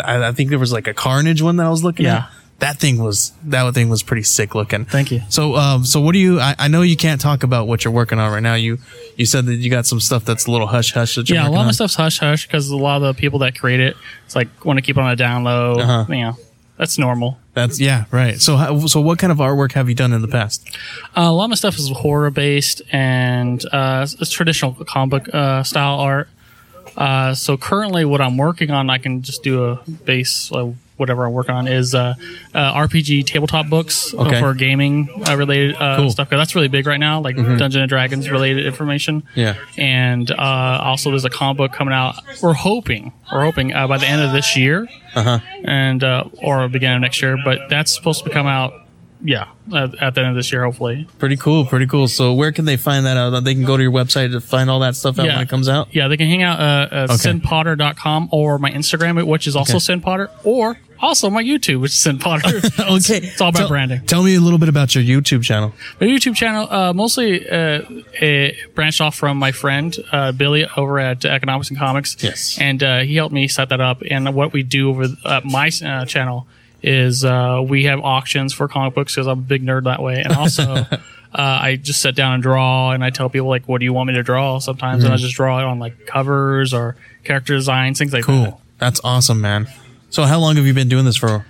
I, I think there was like a Carnage one that I was looking Yeah. at. That thing was that thing was pretty sick looking. Thank you. So, um, so what do you? I, I know you can't talk about what you're working on right now. You you said that you got some stuff that's a little hush hush. That Yeah, a lot of on. my stuff's hush hush because a lot of the people that create it, it's like want to keep it on a down low. Uh-huh. You know, that's normal. That's yeah, right. So, how, so what kind of artwork have you done in the past? Uh, a lot of my stuff is horror based and uh, it's, traditional comic book uh, style art. Uh, so currently, what I'm working on, I can just do a base whatever I'm working on is uh, uh, RPG tabletop books uh, Okay. for gaming uh, related uh, Cool. stuff. 'Cause that's really big right now, like Dungeon and Dragons related information. Yeah. And uh, also, there's a comic book coming out. We're hoping, we're hoping uh, by the end of this year, Uh-huh. and uh, or beginning of next year. But that's supposed to come out, yeah, at, at the end of this year, hopefully. Pretty cool, pretty cool. So where can they find that out? They can go to your website to find all that stuff out Yeah. when it comes out. Yeah, they can hang out uh, uh, Okay. sinpotter.com or my Instagram, which is also Okay. sinpotter, or also my YouTube, which is sinpotter. *laughs* Okay, It's all about Tell- branding. Tell me a little bit about your YouTube channel. My YouTube channel uh, mostly uh, uh, branched off from my friend uh, Billy over at Economics and Comics. Yes. and uh, he helped me set that up. And what we do over at my uh, channel is uh, we have auctions for comic books because I'm a big nerd that way, and *laughs* also. Uh, I just sit down and draw, and I tell people like, "What do you want me to draw?" Sometimes, Mm-hmm. and I just draw it on like covers or character designs, things like that. Cool. That's awesome, man. So how long have you been doing this for?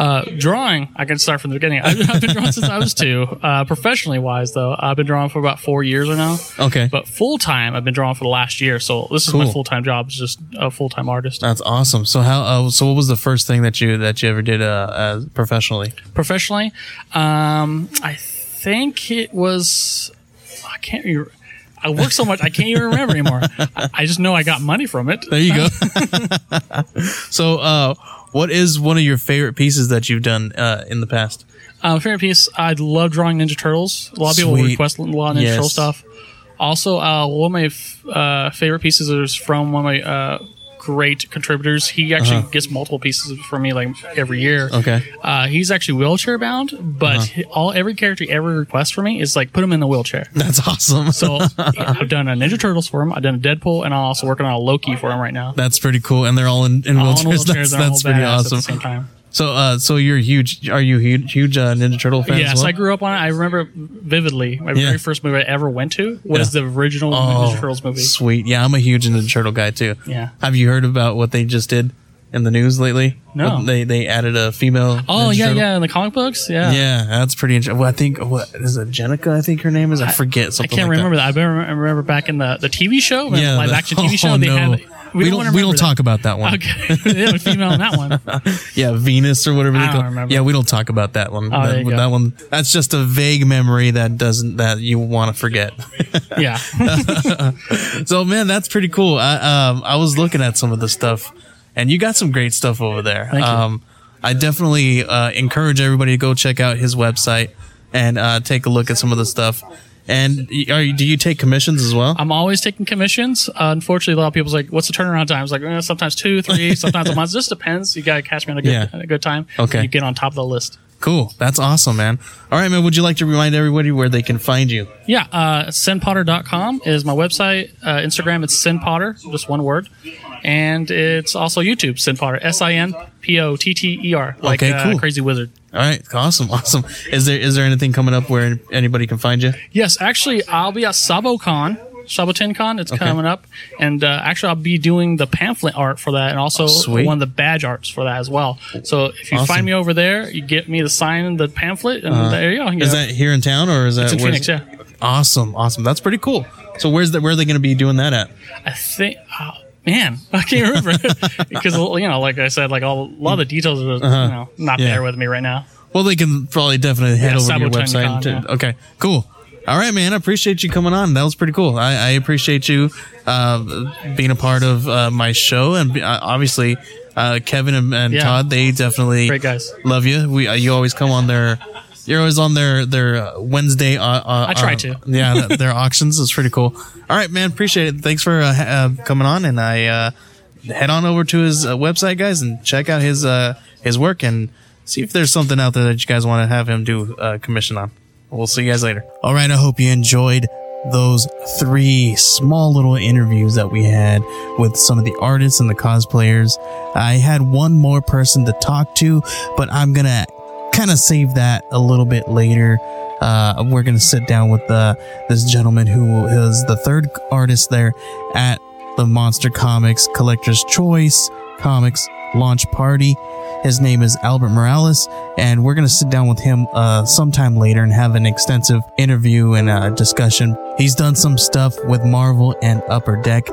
Uh, drawing, I can start from the beginning. I've, I've been drawing since I was two. Uh, professionally wise, though, I've been drawing for about four years or now. Okay. But full time, I've been drawing for the last year. So this is Cool. my full time job. Is just a full time artist. That's awesome. So how? Uh, so what was the first thing that you that you ever did uh, as professionally? Professionally, um, I think it was. I can't. Re- I work so much, I can't even remember anymore. I, I just know I got money from it. There you go. *laughs* *laughs* so, uh, what is one of your favorite pieces that you've done uh, in the past? Uh, favorite piece, I love drawing Ninja Turtles. A lot of people Sweet. request a lot of Ninja Yes. Turtle stuff. Also, uh, one of my f- uh, favorite pieces is from one of my uh, great contributors. He actually gets multiple pieces for me like every year. Uh-huh. Okay. Uh, he's actually wheelchair bound, but Uh-huh. all every character he ever requests for me is like put him in the wheelchair. That's awesome. So *laughs* I've done a Ninja Turtles for him. I've done a Deadpool, and I'm also working on a Loki for him right now. that's pretty cool, and they're all in, in All in wheelchairs. *laughs* That's, that's pretty awesome. At the same time. So, uh, so you're huge. Are you huge, huge uh, Ninja Turtle fan? Yes, well? I grew up on it. I remember vividly. My Yeah. very first movie I ever went to was Yeah. the original Oh, Ninja Turtles movie. Sweet. Yeah, I'm a huge Ninja Turtle guy too. Yeah. Have you heard about what they just did in the news lately? No. They they added a female. Oh Ninja yeah, Turtle. yeah, in the comic books, yeah. Yeah, that's pretty interesting. Well, I think what is it? Jenica, I think her name is. I forget something. I can't like remember that. I remember, I remember back in the, the TV show, the Yeah, live the- action *laughs* TV show. oh, they no. had We, don't. wanna We don't talk about that one. Okay, *laughs* a female in that one. *laughs* Yeah, Venus or whatever they call. don't remember. Yeah, we don't talk about that one. Oh, that, you that one. That's just a vague memory that doesn't that you want to forget. *laughs* Yeah, so man, that's pretty cool. I um I was looking at some of the stuff, and you got some great stuff over there. Thank you. Um, I definitely uh, encourage everybody to go check out his website and uh, take a look at some of the stuff. And are you, do you take commissions as well? I'm always taking commissions. Uh, unfortunately, a lot of people's like, "What's the turnaround time?" It's like eh, sometimes two, three, sometimes a month. Just depends. You gotta catch me on a good, Yeah. a good time. Okay. you get on top of the list. Cool. That's awesome, man. All right, man. Would you like to remind everybody where they can find you? Yeah, uh, sinpotter.com is my website. Uh, Instagram, it's sinpotter, just one word. And it's also YouTube, sinpotter, S I N P O T T E R, like Okay, uh. Crazy Wizard. All right. Awesome. *laughs* Awesome. Is there is there anything coming up where anybody can find you? Yes, actually, I'll be at SaboCon. Saboten Con, it's Okay. coming up. And uh, actually, I'll be doing the pamphlet art for that and also Sweet. one of the badge arts for that as well. So if you Awesome. find me over there, you get me to sign the pamphlet, and there you go. You Uh-huh. Is know, that here in town or is that it's in Phoenix, yeah. Awesome. Awesome. That's pretty cool. So where's the where are they going to be doing that at? I think, oh, man, *laughs* I can't remember *laughs* because you know, like I said, like all, a lot of the details are you know not Uh-huh. Yeah. there with me right now. Well, they can probably definitely head Yeah, over to your website. Con, to- yeah. Okay, cool. All right, man. I appreciate you coming on. That was pretty cool. I, I appreciate you uh, being a part of uh, my show, and uh, obviously uh, Kevin and, and Yeah. Todd. They definitely Great guys. love you. We uh, you always come on their. You're always on their their uh, Wednesday. Uh, uh, I try to. *laughs* Yeah, their *laughs* auctions. It's pretty cool. All right, man. Appreciate it. Thanks for uh, uh, coming on, and I uh, head on over to his uh, website, guys, and check out his uh, his work and see if there's something out there that you guys want to have him do uh, commission on. We'll see you guys later. All right. I hope you enjoyed those three small little interviews that we had with some of the artists and the cosplayers. I had one more person to talk to, but I'm gonna kind of save that a little bit later. Uh, we're gonna sit down with uh, this gentleman who is the third artist there at the Monster Comics Collector's Choice Comics launch party. His name is Albert Morales, and we're going to sit down with him uh, sometime later and have an extensive interview and uh, discussion. He's done some stuff with Marvel and Upper Deck,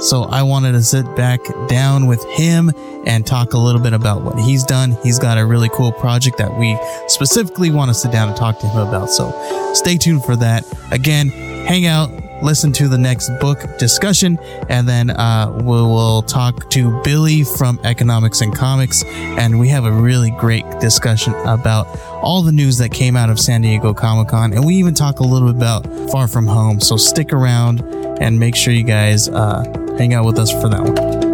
so I wanted to sit back down with him and talk a little bit about what he's done. He's got a really cool project that we specifically want to sit down and talk to him about. So stay tuned for that. Again, hang out, listen to the next book discussion, and then uh, we will talk to Billy from Economics and Comics. And we have a really great discussion about all the news that came out of San Diego Comic Con. And we even talk a little bit about Far From Home. So stick around and make sure you guys uh, hang out with us for that one.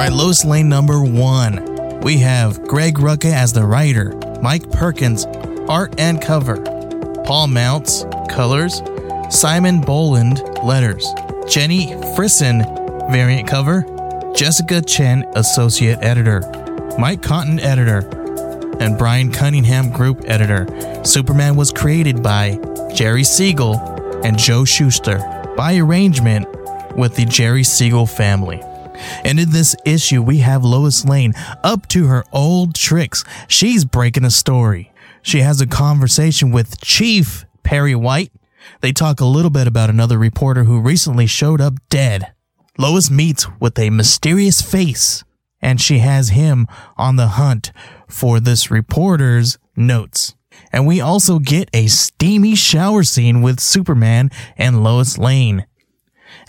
All right, Lane number one. We have Greg Rucka as the writer, Mike Perkins, art and cover, Paul Mounts, colors, Simon Bowland, letters, Jenny Frison, variant cover, Jessica Chen, associate editor, Mike Cotton, editor, and Brian Cunningham, group editor. Superman was created by Jerry Siegel and Joe Shuster by arrangement with the Jerry Siegel family. And in this issue, we have Lois Lane up to her old tricks. She's breaking a story. She has a conversation with Chief Perry White. They talk a little bit about another reporter who recently showed up dead. Lois meets with a mysterious face, and she has him on the hunt for this reporter's notes. And we also get a steamy shower scene with Superman and Lois Lane.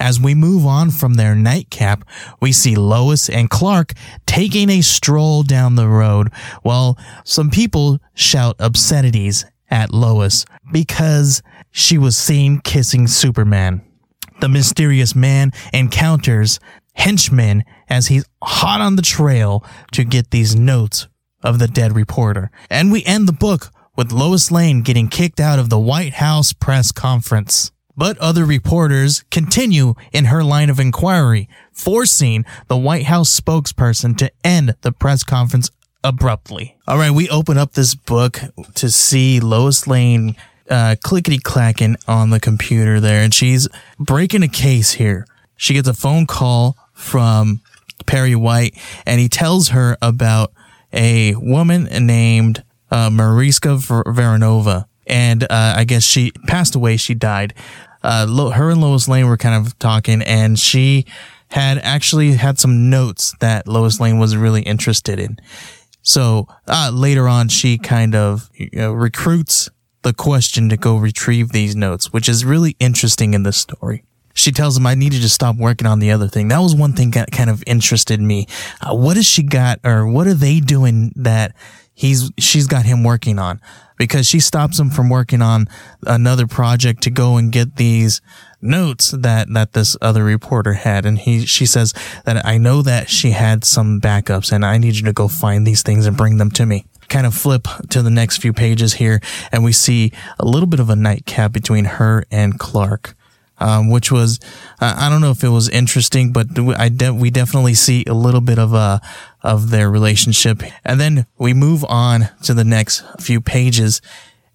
As we move on from their nightcap, we see Lois and Clark taking a stroll down the road while some people shout obscenities at Lois because she was seen kissing Superman. The mysterious man encounters henchmen as he's hot on the trail to get these notes of the dead reporter. And we end the book with Lois Lane getting kicked out of the White House press conference. But other reporters continue in her line of inquiry, forcing the White House spokesperson to end the press conference abruptly. All right, we open up this book to see Lois Lane uh, clickety clacking on the computer there, and she's breaking a case here. She gets a phone call from Perry White, and he tells her about a woman named uh, Mariska Ver- Veranova. And uh, I guess she passed away. She died. Uh, her and Lois Lane were kind of talking, and she had actually had some notes that Lois Lane was really interested in. So uh, later on, she kind of you know, recruits the question to go retrieve these notes, which is really interesting in this story. She tells him, I needed to stop working on the other thing. That was one thing that kind of interested me. Uh, what has she got or what are they doing that he's, she's got him working on? Because she stops him from working on another project to go and get these notes that, that this other reporter had. And he, she says that I know that she had some backups and I need you to go find these things and bring them to me kind of flip to the next few pages here and we see a little bit of a nightcap between her and Clark. Um, which was, uh, I don't know if it was interesting, but I de- we definitely see a little bit of, uh, of their relationship. And then we move on to the next few pages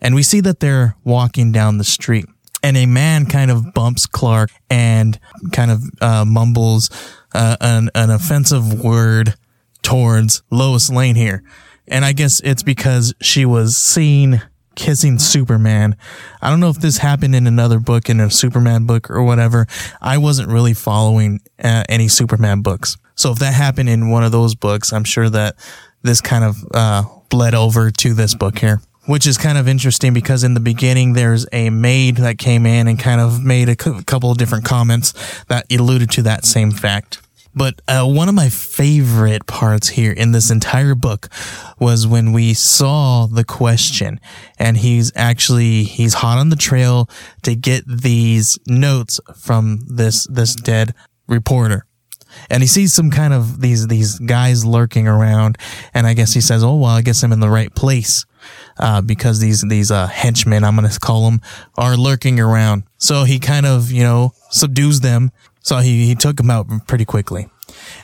and we see that they're walking down the street and a man kind of bumps Clark and kind of, uh, mumbles, uh, an, an offensive word towards Lois Lane here. And I guess it's because she was seen kissing Superman. I don't know if this happened in another book, in a Superman book or whatever. I wasn't really following uh, any Superman books. So if that happened in one of those books, I'm sure that this kind of uh, bled over to this book here. Which is kind of interesting because in the beginning there's a maid that came in and kind of made a couple of different comments that alluded to that same fact. But uh, one of my favorite parts here in this entire book was when we saw the question, and he's actually he's hot on the trail to get these notes from this this dead reporter. And he sees some kind of these these guys lurking around, and I guess he says, "Oh well, I guess I'm in the right place." Uh, because these these uh, henchmen, I'm gonna call them, are lurking around. So he kind of you know subdues them. So he he took him out pretty quickly.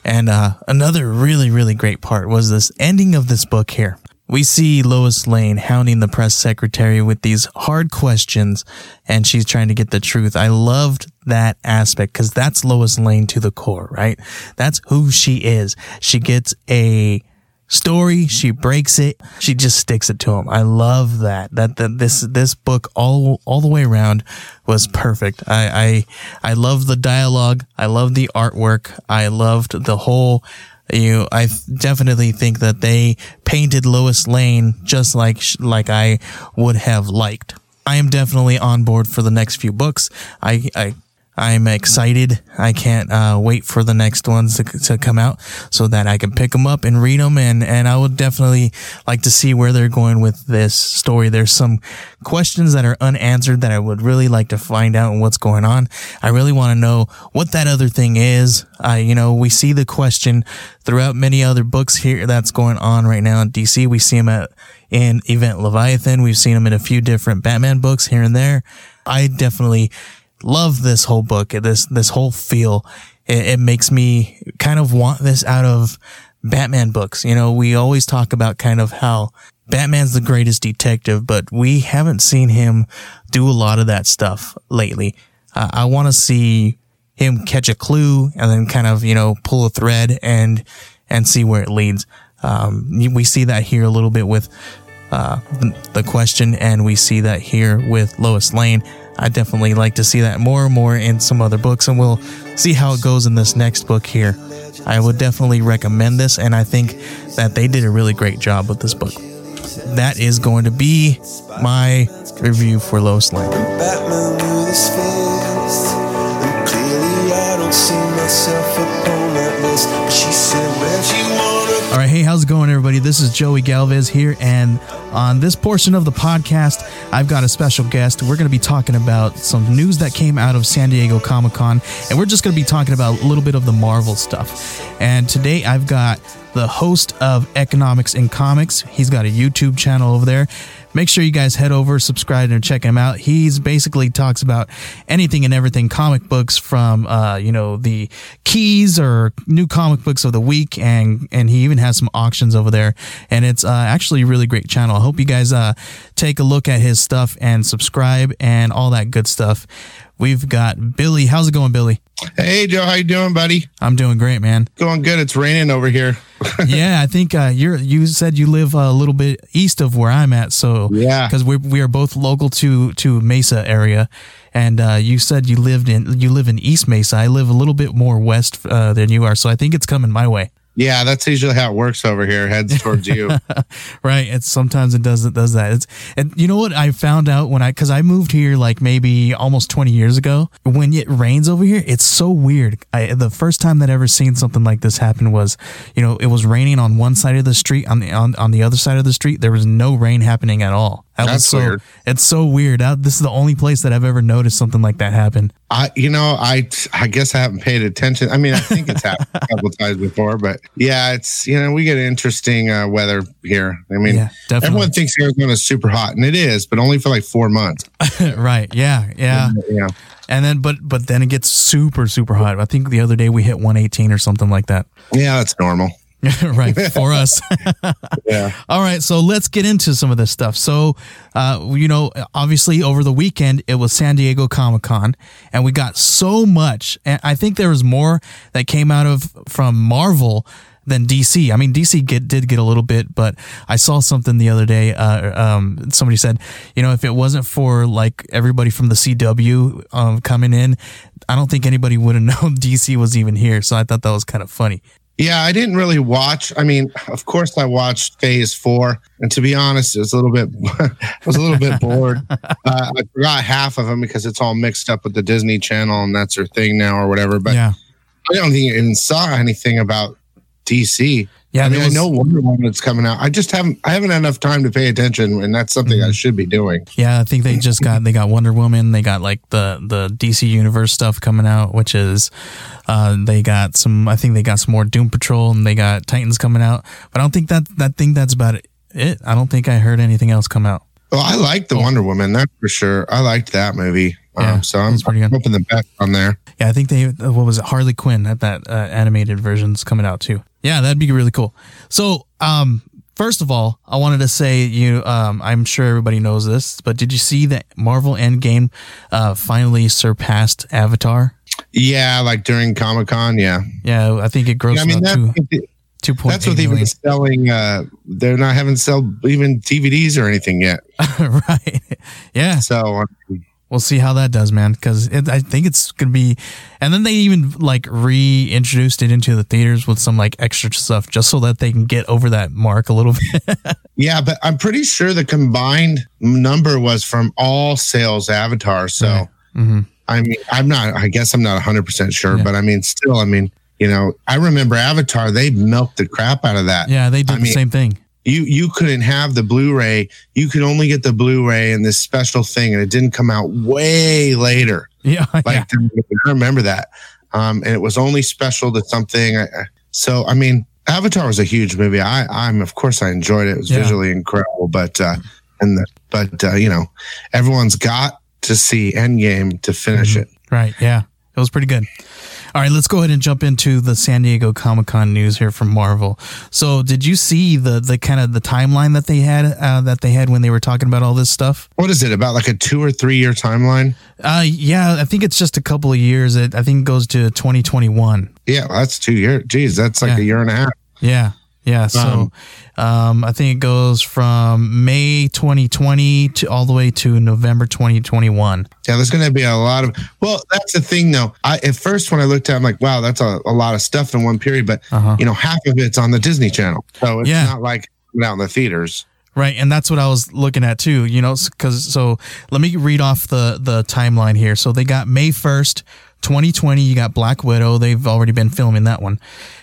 And uh, another really really great part was this ending of this book here. we see Lois Lane hounding the press secretary with these hard questions and she's trying to get the truth. I loved that aspect because that's Lois Lane to the core, right? That's who she is. She gets a story, she breaks it, she just sticks it to him. I love that. That, that this this book all all the way around was perfect. I I I love the dialogue, I love the artwork, I loved the whole you I definitely think that they painted Lois Lane just like like I would have liked. I am definitely on board for the next few books. I I I'm excited. I can't uh, wait for the next ones to, to come out so that I can pick them up and read them. And, and I would definitely like to see where they're going with this story. There's some questions that are unanswered that I would really like to find out what's going on. I really want to know what that other thing is. Uh, you know, we see the question throughout many other books here that's going on right now in DC. We see them at, in Event Leviathan. We've seen them in a few different Batman books here and there. I definitely love this whole book, this this whole feel. It, it, makes me kind of want this out of Batman books. You know, we always talk about kind of how Batman's the greatest detective, but we haven't seen him do a lot of that stuff lately. Uh, I want to see him catch a clue and then kind of you know pull a thread and and see where it leads. Um, we see that here a little bit with uh, the question, and we see that here with Lois Lane. I definitely like to see that more and more in some other books, and we'll see how it goes in this next book here. I would definitely recommend this, and I think that they did a really great job with this book. That is going to be my review for Lois Lane. Hey, how's it going, everybody? This is Joey Galvez here, and on this portion of the podcast, I've got a special guest. We're going to be talking about some news that came out of San Diego Comic Con, and we're just going to be talking about a little bit of the Marvel stuff. And today, I've got the host of Economics in Comics. He's got a YouTube channel over there make sure you guys head over, subscribe, and check him out. He's basically talks about anything and everything comic books from, uh, you know, the keys or new comic books of the week. And, and he even has some auctions over there. And it's uh, actually a really great channel. I hope you guys uh, take a look at his stuff and subscribe and all that good stuff. We've got Billy. How's it going, Billy? Hey, Joe. How you doing, buddy? I'm doing great, man. Going good. It's raining over here. *laughs* yeah, I think uh, you're. You said you live a little bit east of where I'm at, so yeah, because we we are both local to to Mesa area, and uh, you said you lived in you live in East Mesa. I live a little bit more west uh, than you are, so I think it's coming my way. Yeah, that's usually how it works over here. Heads towards you. *laughs* right. It's sometimes it does it does that. It's and you know what I found out when I because I moved here like maybe almost twenty years ago. When it rains over here, it's so weird. I, the first time that I ever seen something like this happen was, you know, it was raining on one side of the street. On the on, on the other side of the street, there was no rain happening at all. That That's so, weird. It's so weird. this is the only place that I've ever noticed something like that happen. I, you know, I, I guess I haven't paid attention. I mean, I think it's happened a couple *laughs* times before, but yeah, it's you know, we get interesting uh, weather here. I mean, yeah, everyone thinks Arizona is super hot, and it is, but only for like four months. *laughs* right? Yeah, yeah, yeah. And then, but but then it gets super super hot. I think the other day we hit 118 or something like that. Yeah, that's normal. *laughs* right for *laughs* us. *laughs* yeah. All right, so let's get into some of this stuff. So, uh, you know, obviously over the weekend it was San Diego Comic Con, and we got so much. And I think there was more that came out of from Marvel than DC. I mean, DC get, did get a little bit, but I saw something the other day. Uh, um, somebody said, you know, if it wasn't for like everybody from the CW um, coming in, I don't think anybody would have known DC was even here. So I thought that was kind of funny. Yeah, I didn't really watch. I mean, of course, I watched Phase Four, and to be honest, it was a little bit, *laughs* I was a little bit bored. *laughs* Uh, I forgot half of them because it's all mixed up with the Disney Channel, and that's their thing now, or whatever. But yeah. I don't think I even saw anything about DC. Yeah, I mean, was, I know Wonder Woman Woman's coming out. I just haven't I haven't enough time to pay attention, and that's something mm-hmm. I should be doing. Yeah, I think they just got they got Wonder Woman. They got like the the DC Universe stuff coming out, which is uh, they got some. I think they got some more Doom Patrol, and they got Titans coming out. But I don't think that that thing that's about it. I don't think I heard anything else come out. Well, I liked the. Wonder Woman, that's for sure. I liked that movie. Yeah, um, so I'm, pretty good. hoping the best on there. Yeah, I think they what was it Harley Quinn at that uh, animated version's coming out too. Yeah, that'd be really cool. So, um, First of all, I wanted to say you. Um, I'm sure everybody knows this, but did you see that Marvel Endgame uh, finally surpassed Avatar? Yeah, like during Comic Con. Yeah. Yeah, I think it grossed I mean, that, two two point that's what they've been selling. Uh, they're not having sell even DVDs or anything yet. *laughs* right? *laughs* Yeah, So um, we'll see how that does, man. Because I think it's gonna be, and then they even like reintroduced it into the theaters with some like extra stuff, just so that they can get over that mark a little *laughs* bit. yeah, but I'm pretty sure the combined number was from all sales Avatar. So Right. hmm I mean, I'm not. I guess I'm not 100 percent sure, Yeah. but I mean, still, I mean, you know, I remember Avatar. They milked the crap out of that. Yeah, they did I the mean, same thing. You you couldn't have the Blu-ray. You could only get the Blu-ray and this special thing, and it didn't come out way later. *laughs* Yeah, Like yeah, I remember that, um, and it was only special to something. So I mean, Avatar was a huge movie. I I'm of course I enjoyed it. It was Yeah. visually incredible, but uh, and the, but uh, you know, everyone's got to see Endgame to finish Mhm. it. right. Yeah, it was pretty good. All right, let's go ahead and jump into the San Diego Comic Con news here from Marvel. So, did you see the the kind of the timeline that they had uh, that they had when they were talking about all this stuff? What is it about? Like a two or three year timeline? Uh, yeah, I think it's just a couple of years. It, I think it goes to 2021. Yeah, well, that's two years. Geez, that's like Yeah. a year and a half. Yeah. Yeah. So, um, I think it goes from May 2020 to all the way to November 2021. Yeah, there's going to be a lot of. Well, that's the thing, though. I at first when I looked at, it, I'm like, wow, that's a, a lot of stuff in one period. But Uh-huh. you know, half of it's on the Disney Channel, so it's Yeah. not like out in the theaters. Right, and that's what I was looking at too. You know, because so let me read off the the timeline here. So they got May first, 2020. You got Black Widow. They've already been filming that one,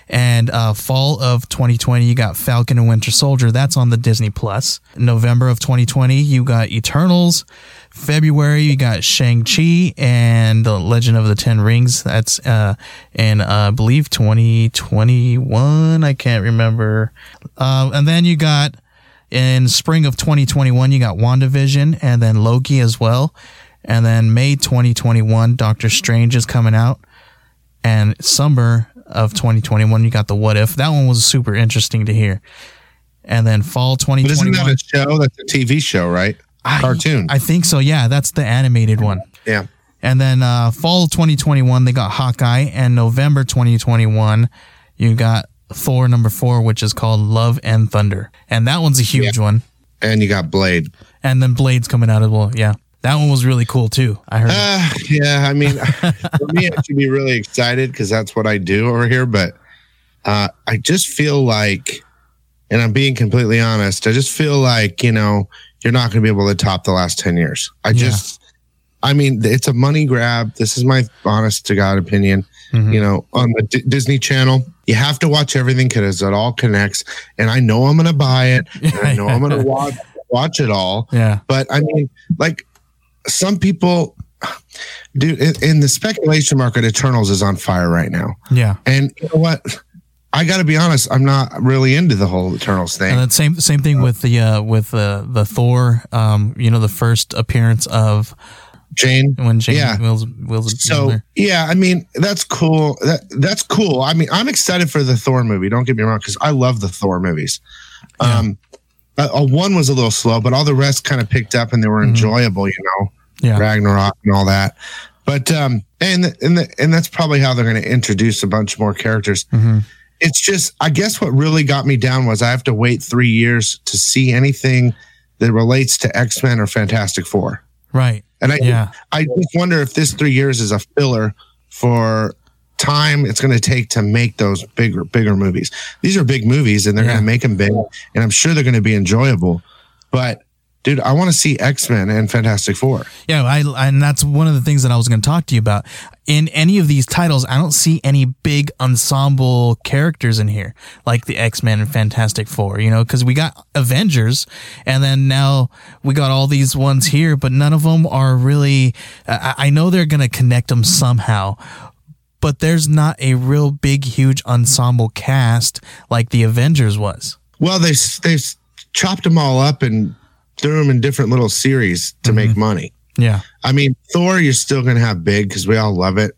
and uh, fall of 2020. You got Falcon and Winter Soldier. That's on the Disney Plus. November of 2020. You got Eternals. February. You got Shang Chi and the Legend of the Ten Rings. That's uh, in uh, I believe 2021. I can't remember. Uh, and then you got in spring of 2021 you got WandaVision and then Loki as well. And then May 2021 Doctor Strange is coming out. And summer of 2021 you got the What If. That one was super interesting to hear. And then fall 2021. But isn't 2021 that a show? That's a TV show, right? I- Cartoon. I think so. Yeah, that's the animated one. yeah. And then uh, fall 2021, they got Hawkeye. And November 2021, you got Thor number four, which is called Love and Thunder. And that one's a huge one. And you got Blade. And then Blade's coming out as well. Yeah. That one was really cool too. I heard. Uh, yeah, I mean, *laughs* for me, I should be really excited because that's what I do over here. But uh, I just feel like, and I'm being completely honest, I just feel like, you know, you're not going to be able to top the last 10 years. I just, I mean, it's a money grab. This is my honest to God opinion. Mhm. You know, on the D- Disney Channel, you have to watch everything because it all connects. And I know I'm going to buy it. And I know I'm going *laughs* to watch watch it all. yeah. But I mean, like some people, dude, in, in the speculation market, Eternals is on fire right now. Yeah. And you know what? I got to be honest, I'm not really into the whole Eternals thing. And the same same thing with the uh, with the the Thor. Um, you know, the first appearance of Jane. when James Yeah. Wills Wills. So yeah, I mean that's cool. That that's cool. I mean, I'm excited for the Thor movie. Don't get me wrong, because I love the Thor movies. Um, a, a one was a little slow, but all the rest kind of picked up and they were Mhm. enjoyable. You know, yeah. Ragnarok and all that. But um, and and the, and that's probably how they're going to introduce a bunch more characters. Mhm. It's just, I guess, what really got me down was I have to wait three years to see anything that relates to X Men or Fantastic Four. Right. And I, Yeah. I just wonder if this three years is a filler for time it's going to take to make those bigger, bigger movies. These are big movies, and they're Yeah. going to make them big, and I'm sure they're going to be enjoyable. But dude, I want to see X Men and Fantastic Four. Yeah, I, and that's one of the things that I was going to talk to you about. In any of these titles, I don't see any big ensemble characters in here, like the X Men and Fantastic Four, you know, because we got Avengers, and then now we got all these ones here, but none of them are really. I, I know they're going to connect them somehow, but there's not a real big, huge ensemble cast like the Avengers was. Well, they they chopped them all up and threw them in different little series to make money. Yeah. I mean, Thor, you're still going to have big because we all love it.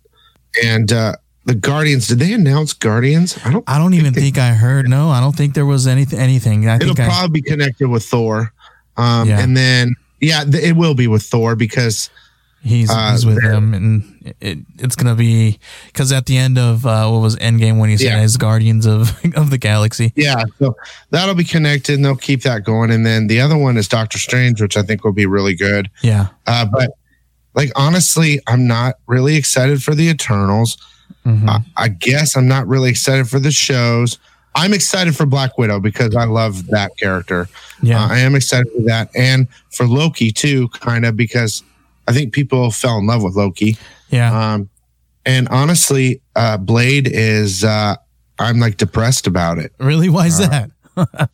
And uh, the Guardians. Did they announce Guardians? I don't. I don't even think I heard. No, I don't think there was anything. Anything. I It'll think I, probably be connected with Thor, um, Yeah. and then yeah, th- it will be with Thor because he's uh, he's with him, and it, it's gonna be because at the end of uh, what was Endgame when he said Yeah. his Guardians of *laughs* of the Galaxy. yeah, so that'll be connected, and they'll keep that going. And then the other one is Doctor Strange, which I think will be really good. Yeah. Uh, but like honestly, I'm not really excited for the Eternals. Mhm. I, I guess I'm not really excited for the shows. I'm excited for Black Widow because I love that character. yeah. Uh, I am excited for that, and for Loki too, kind of because I think people fell in love with Loki. yeah. Um, and honestly, uh, Blade is uh, I'm like depressed about it. really? Why is that? *laughs*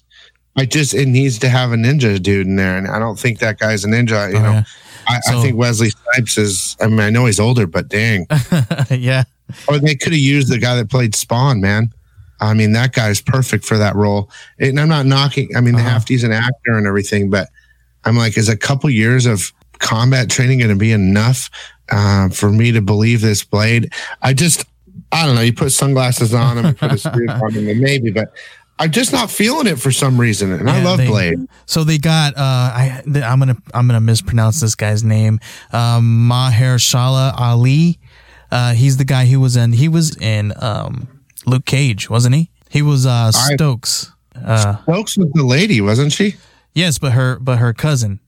I just it needs to have a ninja dude in there, and I don't think that guy's a ninja. You Oh, know, yeah. I, So- I think Wesley Snipes is. I mean, I know he's older, but dang. *laughs* yeah. or they could have used the guy that played Spawn, man. I mean, that guy's perfect for that role. And I'm not knocking. I mean, the Uh-huh. Hafty's an actor and everything, but I'm like, is a couple years of combat training going to be enough uh, for me to believe this blade? I just, I don't know. You put sunglasses on him, put a suit on him, and maybe, but I'm just not feeling it for some reason. And I love they- Blade. So they got uh I, I'm gonna I'm gonna mispronounce this guy's name. Um Mahershala Ali. Uh he's the guy who was in he was in um Luke Cage, wasn't he? He was uh I- Stokes. Uh Stokes was the lady, wasn't she? yes, but her but her cousin.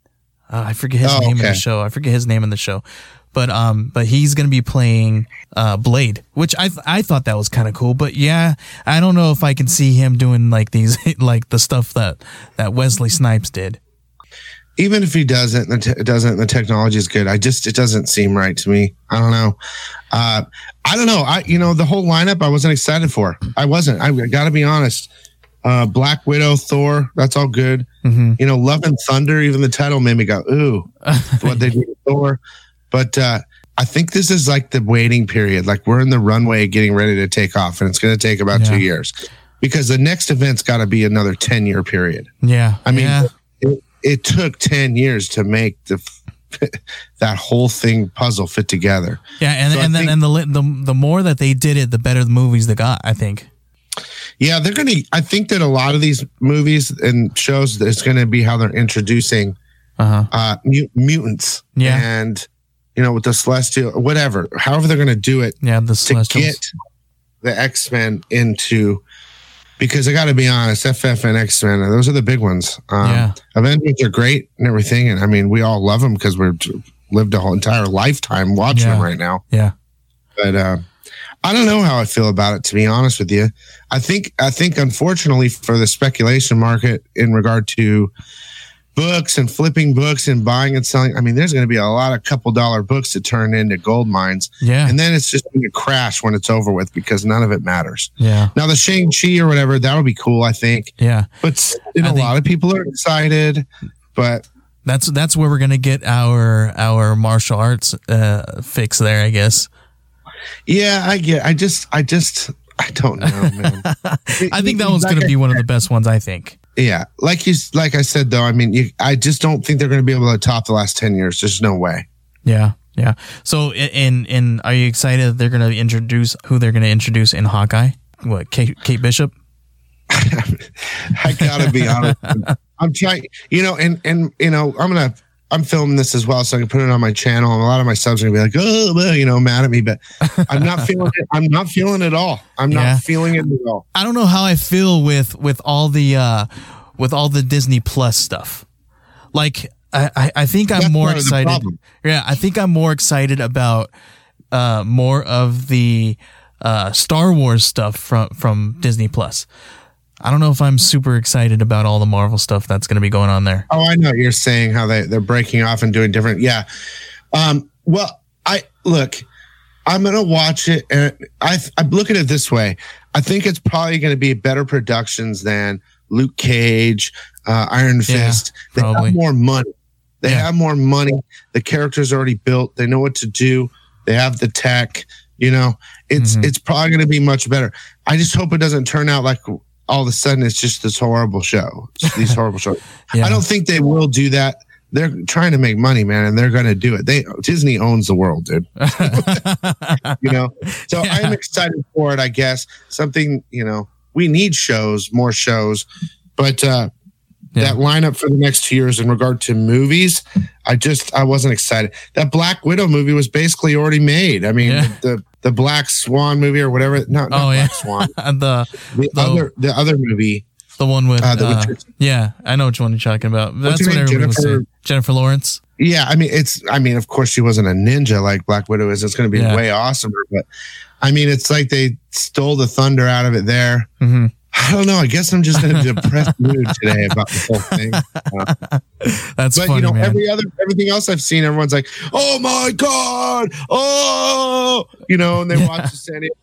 Uh, I forget his Oh, name in the show. I forget his name in the show. But um but he's going to be playing uh Blade, which I th- I thought that was kind of cool, but yeah, I don't know if I can see him doing like these *laughs* like the stuff that that Wesley Snipes did. even if he doesn't, the te- doesn't, the technology is good. I just, it doesn't seem right to me. I don't know. Uh, I don't know. I, you know, the whole lineup I wasn't excited for. I wasn't. I got to be honest. Uh, Black Widow, Thor, that's all good. Mhm. You know, Love and Thunder, even the title made me go, ooh, *laughs* what they did with Thor. But uh, I think this is like the waiting period. Like we're in the runway getting ready to take off, and it's going to take about Yeah. two years because the next event's got to be another 10 year period. Yeah. I mean, yeah. it, it took 10 years to make the *laughs* that whole thing puzzle fit together. Yeah, and, So and then think- and the, the the more that they did it, the better the movies they got. I think. Yeah, they're going to I think that a lot of these movies and shows is going to be how they're introducing Uh huh. uh mu- mutants Yeah. and you know with the celestial whatever, however they're going to do it Yeah, the to get the X-Men into because I got to be honest, FF and X-Men, those are the big ones. Um, Yeah. Avengers are great and everything, and I mean we all love them because we've lived a whole entire lifetime watching them right now. Yeah. But uh, I don't know how I feel about it. To be honest with you, I think I think unfortunately for the speculation market in regard to books and flipping books and buying and selling, I mean, there's going to be a lot of couple dollar books to turn into gold mines, Yeah. and then it's just going to crash when it's over with because none of it matters. Yeah. Now the Shang Chi or whatever that'll be cool, I think. Yeah. But you know, a lot of people are excited, but That's that's where we're gonna get our our martial arts uh, fix there, I guess. Yeah, I get. I just, I just, I don't know, man. *laughs* I think that one's gonna be one of the best ones. I think. Yeah, like you, like I said though, I mean, you, I just don't think they're going to be able to top the last ten years. There's no way. Yeah. Yeah. So, and in are you excited? that They're gonna introduce who they're gonna introduce in Hawkeye. What Kate, Kate Bishop? *laughs* I gotta be honest. *laughs* I'm trying, you know, and and you know, I'm gonna, I'm filming this as well, so I can put it on my channel, and a lot of my subs are gonna be like, oh, you know, mad at me, but *laughs* I'm not feeling it. I'm not feeling it at all. I'm Yeah. not feeling it at all. I don't know how I feel with with all the uh with all the Disney Plus stuff. Like I I, I think I'm That's more part of the excited. Yeah, I think I'm more excited about uh more of the uh Star Wars stuff from from Disney Plus. I don't know if I'm super excited about all the Marvel stuff that's going to be going on there. Oh, I know you're saying how they they're breaking off and doing different. Yeah. Um. Well, I look. I'm gonna watch it, and I I look at it this way. I think it's probably going to be better productions than Luke Cage, uh, Iron Yeah, Fist. they have more money. They Yeah. have more money. The characters are already built. They know what to do. They have the tech. You know, it's Mhm. it's probably going to be much better. I just hope it doesn't turn out like all of a sudden it's just this horrible show. It's these horrible shows. *laughs* Yeah. I don't think they will do that. they're trying to make money, man, and they're going to do it. They Disney owns the world, dude. *laughs* *laughs* you know, so Yeah. I'm excited for it. I guess something. You know, we need shows, more shows, but uh, Yeah. that lineup for the next two years in regard to movies, I just I wasn't excited. That Black Widow movie was basically already made. I mean, Yeah. the the Black Swan movie or whatever. No, not Oh, yeah. Black Swan. *laughs* the The The- other the other movie. the one with Uh, the uh, yeah, I know which one you're talking about. That's what everybody was Jennifer- saying. Jennifer Lawrence. Yeah, I mean, it's. I mean, of course, she wasn't a ninja like Black Widow is. It's going to be Yeah. way awesomer, but I mean, it's like they stole the thunder out of it there. hmm I don't know. I guess I'm just in a depressed *laughs* mood today about the whole thing. Uh, *laughs* That's but funny, you know, man. every other everything else I've seen, everyone's like, "Oh my god!" Oh, you know, and they watch the San Diego.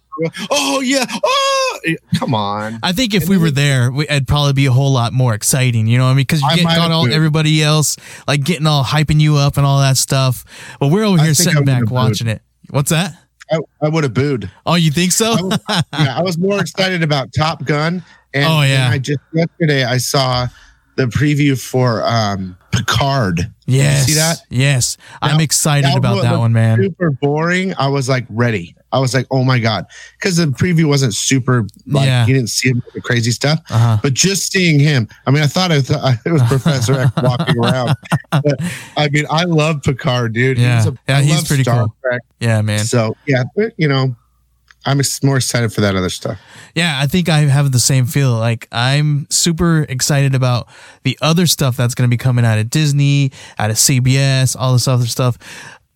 Oh yeah! Oh, come on! I think if And we were we- there, we, it'd probably be a whole lot more exciting. You know what I mean? Because you get got all everybody else like getting all hyping you up and all that stuff. But we're over here sitting back watching it. What's that? I, I would have booed. Oh, you think so? I was, yeah, I was more excited about Top Gun. And, Oh, yeah. I just yesterday I saw the preview for um Picard. yes. see that? Yes. I'm excited That about that one, man. Super boring. I was like ready. I was like, oh my god, because the preview wasn't super. Like Yeah. you didn't see him the crazy stuff. Uh-huh. But just seeing him, I mean, I thought it, *laughs* it was Professor X *laughs* walking around. But, I mean, I love Picard, dude. Yeah. He's a, Yeah, he's pretty Star cool. Trek. Yeah, man. So yeah, but, you know, I'm more excited for that other stuff. Yeah, I think I have the same feel. Like I'm super excited about the other stuff that's going to be coming out of Disney, out of CBS, all this other stuff.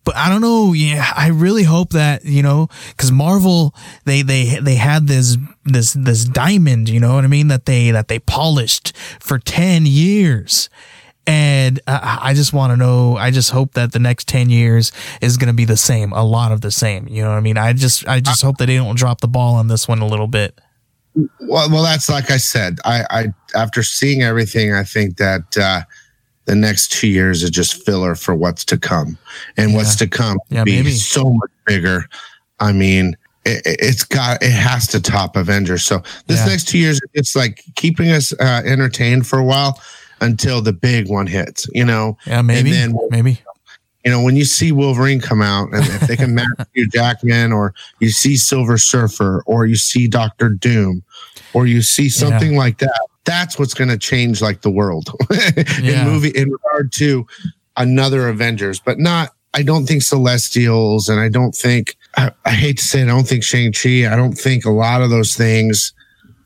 But I don't know. Yeah, I really hope that you know, because Marvel they they they had this this this diamond. You know what I mean? That they that they polished for ten years. And I I just want to know. I just hope that the next ten years is going to be the same, a lot of the same. You know what I mean? I just, I just hope that they don't drop the ball on this one a little bit. Well, well, that's like I said. I, I after seeing everything, I think that uh, the next two years is just filler for what's to come, and what's to come Yeah, be maybe. so much bigger. I mean, it, it's got it has to top Avengers. So this Yeah. next two years, it's like keeping us uh, entertained for a while until the big one hits. You know, Yeah, maybe, then- maybe. you know, when you see Wolverine come out, and if they can *laughs* match Hugh Jackman, or you see Silver Surfer, or you see Doctor Doom, or you see something like that, that's what's going to change like the world *laughs* Yeah. in movie in regard to another Avengers, but not. I don't think Celestials, and I don't think. I, I hate to say, it, I don't think Shang Chi. I don't think a lot of those things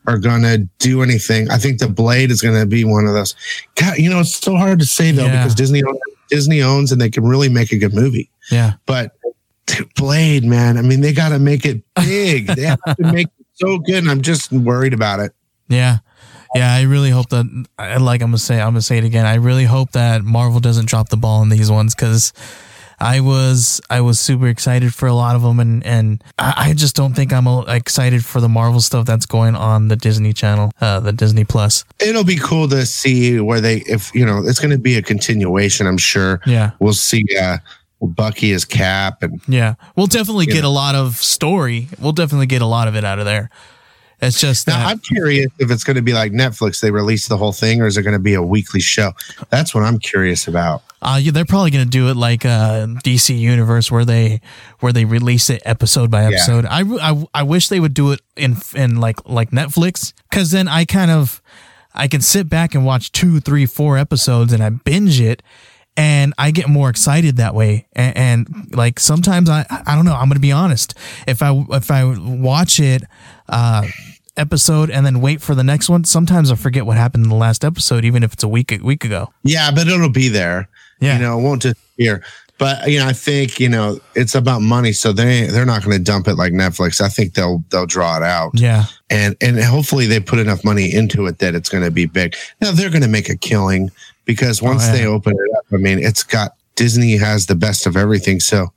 are gonna do anything. I think the Blade is gonna be one of those. God, you know, it's so hard to say though Yeah. because Disney owns, Disney owns and they can really make a good movie. Yeah, But Blade, man, I mean, they got to make it big. they have to make so good, and I'm just worried about it. yeah, yeah. I really hope that, like I'm gonna say, I'm gonna say it again. I really hope that Marvel doesn't drop the ball on these ones because I was, I was super excited for a lot of them, and and I, I just don't think I'm uh, excited for the Marvel stuff that's going on the Disney Channel, uh, the Disney Plus. It'll be cool to see where they, if you know, it's going to be a continuation. I'm sure. Yeah, We'll see uh, Bucky as Cap, and yeah. We'll definitely get know. a lot of story. We'll definitely get a lot of it out of there. It's just now that. I'm curious if it's going to be like Netflix. They release the whole thing, or is it going to be a weekly show? That's what I'm curious about. Uh, yeah, they're probably going to do it like uh, DC Universe, where they where they release it episode by episode. I, I I wish they would do it in in like like Netflix, because then I kind of I can sit back and watch two, three, four episodes, and I binge it, and I get more excited that way. And, and like sometimes I I don't know. I'm going to be honest. If I if I watch it. Uh, episode and then wait for the next one sometimes i forget what happened in the last episode even if it's a week a week ago Yeah, but it'll be there. Yeah. You know, it won't disappear. But you know, I think you know it's about money, so they they're not going to dump it like Netflix. I think they'll they'll draw it out, yeah and and hopefully they put enough money into it that it's going to be big. Now they're going to make a killing because once Oh, yeah. they open it up, I mean, it's got Disney has the best of everything. So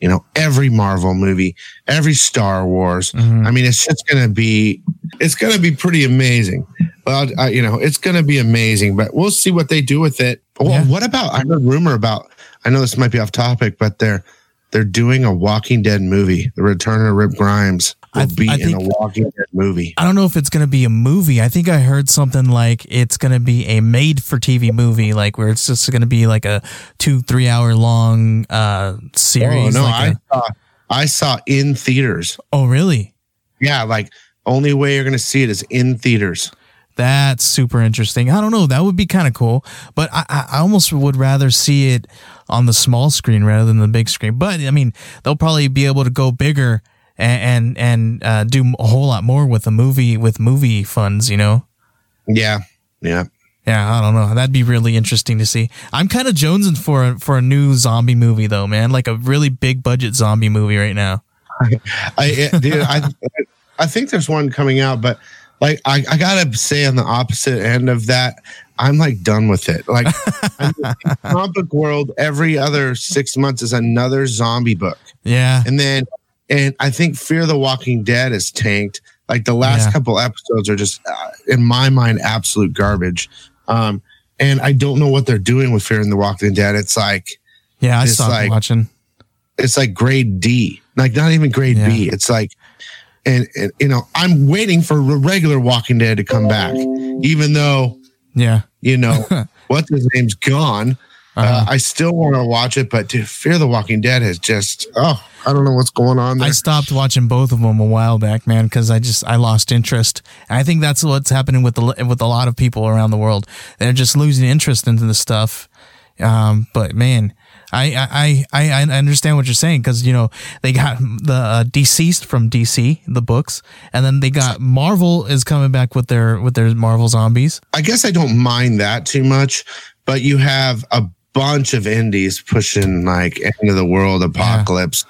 you know, every Marvel movie, every Star Wars. Mhm. I mean, it's just going to be it's going to be pretty amazing. Well, I, you know, it's going to be amazing, but we'll see what they do with it. Well, Yeah. what about? I heard rumor about. I know this might be off topic, but they're they're doing a Walking Dead movie, The Return of Rick Grimes. will I- be I in a Walking Dead movie. I don't know if it's going to be a movie. I think I heard something like it's going to be a made for TV movie, like where it's just going to be like a two, three hour long uh, Oh series. no, like I a- saw I saw in theaters. oh, really? Yeah, like only way you're gonna see it is in theaters. That's super interesting. I don't know. That would be kind of cool, but I, I I almost would rather see it on the small screen rather than the big screen. But I mean, they'll probably be able to go bigger and and, and uh, do a whole lot more with the movie with movie funds. You know. Yeah, yeah. Yeah, I don't know. That'd be really interesting to see. I'm kind of jonesing for a, for a new zombie movie though, man. Like a really big budget zombie movie right now. *laughs* I it- dude, I I think there's one coming out, but like I, I gotta say on the opposite end of that, I'm like done with it. Like *laughs* comic book world, every other six months is another zombie book, Yeah. and then and I think Fear the Walking Dead is tanked. Like the last Yeah. couple episodes are just, uh, in my mind, absolute garbage. Um, and I don't know what they're doing with Fear and the Walking Dead. It's like Yeah, I stopped like- watching. it's like grade D, like not even grade B. It's like, and, and you know, I'm waiting for re- regular Walking Dead to come back, even though Yeah. you know *laughs* what's his name's gone. uh Uh-huh. I still want to watch it, but dude, Fear the Walking Dead has just oh, I don't know what's going on there. I stopped watching both of them a while back, man, because I just I lost interest. And I think that's what's happening with the with a lot of people around the world. They're just losing interest into the stuff. Um, but man, I I I, I understand what you're saying because you know they got the uh, DCeased from DC the books, and then they got Marvel is coming back with their with their Marvel zombies. I guess I don't mind that too much, but you have a bunch of indies pushing like end of the world apocalypse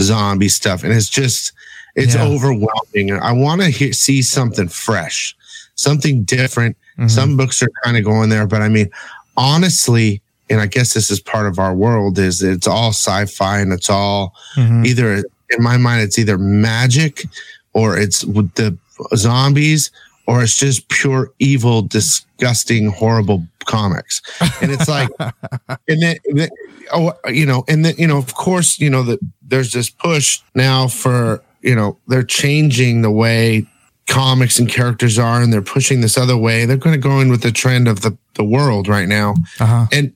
zombie stuff and it's just it's Yeah. overwhelming i want to see something fresh something different Mhm. some books are kind of going there but i mean honestly and i guess this is part of our world is it's all sci-fi and it's all Mhm. either in my mind it's either magic or it's with the zombies or it's just pure evil disgusting horrible comics and it's like *laughs* and then then- oh you know and then you know of course you know that there's this push now for you know they're changing the way comics and characters are and they're pushing this other way they're going to go in with the trend of the the world right now Uh-huh. and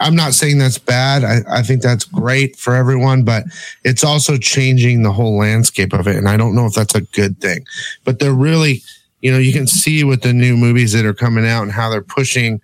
I'm not saying that's bad. I, I think that's great for everyone, but it's also changing the whole landscape of it. And I don't know if that's a good thing. But they're really, you know, you can see with the new movies that are coming out and how they're pushing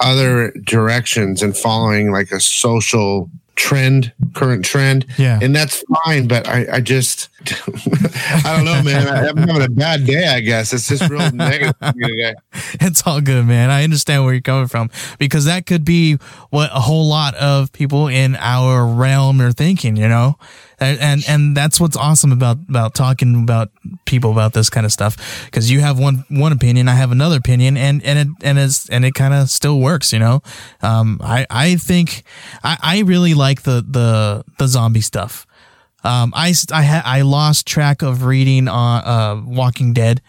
other directions and following like a social trend, current trend. Yeah. And that's fine. But I, I just, *laughs* I don't know, man. I, I'm having a bad day, I guess. It's just real *laughs* negative today. it's all good, man. I understand where you're coming from because that could be what a whole lot of people in our realm are thinking, you know, and and, and that's what's awesome about about talking about people about this kind of stuff because you have one one opinion, I have another opinion, and and it and it's and it kind of still works, you know. Um, I I think I I really like the the the zombie stuff. Um, I I ha- I lost track of reading on uh Walking Dead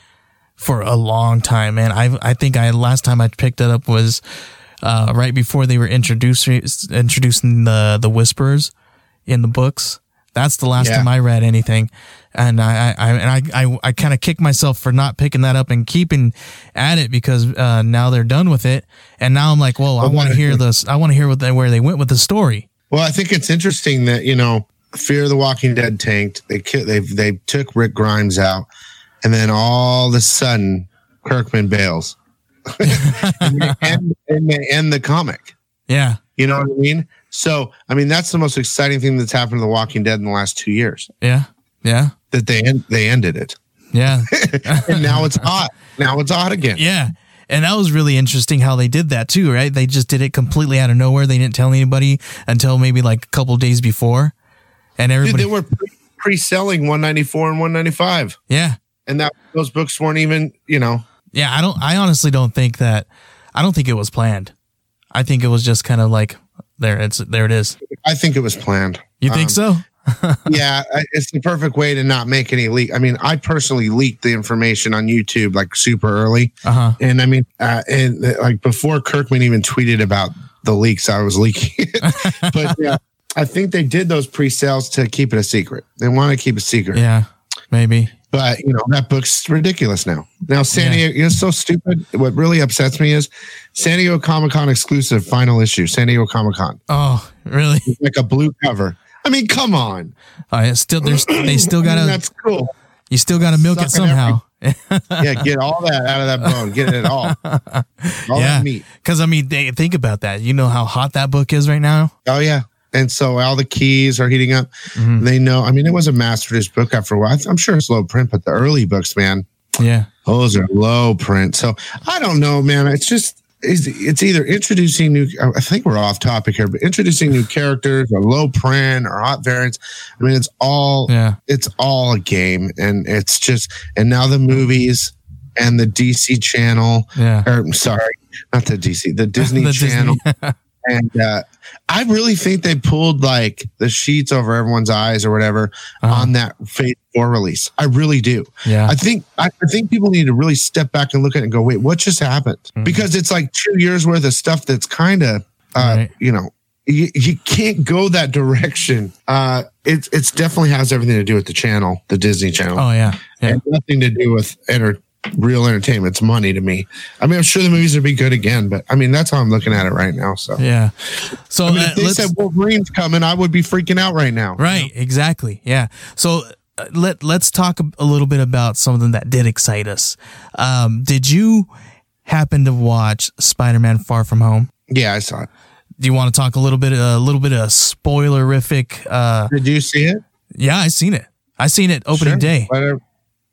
for a long time, man. I I think I last time I picked it up was uh, right before they were introducing introducing the the whispers in the books. That's the last Yeah. time I read anything, and I, I, I and I I, I kind of kick myself for not picking that up and keeping at it because uh, now they're done with it, and now I'm like, well, I want to hear this. I want to hear what they, where they went with the story. Well, I think it's interesting that you know, Fear the Walking Dead tanked. They they they took Rick Grimes out, and then all of a sudden, Kirkman bails, *laughs* and, they end, and they end the comic. Yeah, You know what I mean? So, I mean, that's the most exciting thing that's happened to The Walking Dead in the last two years. yeah, yeah, That they end, they ended it, yeah. *laughs* and now it's hot. Now it's hot again. Yeah. And that was really interesting how they did that too, right? They just did it completely out of nowhere. They didn't tell anybody until maybe like a couple days before. And Dude, everybody, they were pre selling 194 and 195, yeah. and that those books weren't even, you know, Yeah. I don't, I honestly don't think that, I don't think it was planned. I think it was just kind of like, there, it's, there it is. I think it was planned. You think Um, so? *laughs* yeah, it's the perfect way to not make any leak. I mean, I personally leaked the information on YouTube like super early, Uh huh. and I mean, uh, and uh, like before Kirkman even tweeted about the leaks, I was leaking *laughs* it. but yeah, I think they did those pre-sales to keep it a secret. They want to keep it secret. Yeah. Maybe. But you know that book's ridiculous now. Now San Yeah. Diego, it's so stupid. What really upsets me is San Diego Comic Con exclusive final issue. San Diego Comic Con, Oh, really? like a blue cover. I mean, come on. Oh, yeah, still, there's, they still I mean, gotta, *clears throat* that's cool. you still gotta milk it Sucking somehow. Yeah, get all that out of that bone. Get it all. *laughs* All yeah, that meat. because I mean, they, think about that. You know how hot that book is right now. Oh yeah. And so all the keys are heating up. Mm-hmm. They know. I mean, it was a produced book after a while. I'm sure it's low print, but the early books, man, Yeah, those are low print. So I don't know, man. It's just it's, it's either introducing new. I think we're off topic here, but introducing new characters or low print or hot variants. I mean, it's all yeah, it's all a game, and it's just and now the movies and the DC channel. yeah. Or sorry, not the DC, *laughs* the Disney The channel. Disney- *laughs* And uh, I really think they pulled like the sheets over everyone's eyes or whatever Uh-huh. on that Phase Four release. I really do. yeah, I think I, I think people need to really step back and look at it and go, wait, what just happened? Mm-hmm. Because it's like two years worth of stuff that's kind of, uh, Right. you know, you, you can't go that direction. Uh, it's it's definitely has everything to do with the channel, the Disney Channel, oh yeah, yeah. and nothing to do with enter real entertainment. It's money to me. I mean, I'm sure the movies would be good again, but I mean, that's how I'm looking at it right now. So. Yeah. So I mean, uh, if they said Wolverine's coming, I would be freaking out right now. right, exactly. Yeah. So uh, let let's talk a, a little bit about something that did excite us. Um, did you happen to watch Spider-Man: Far From Home? Yeah, I saw it. Do you want to talk a little bit a little bit of spoilerific? Uh, Did you see it? yeah, I seen it. I seen it opening Sure. day. Whatever,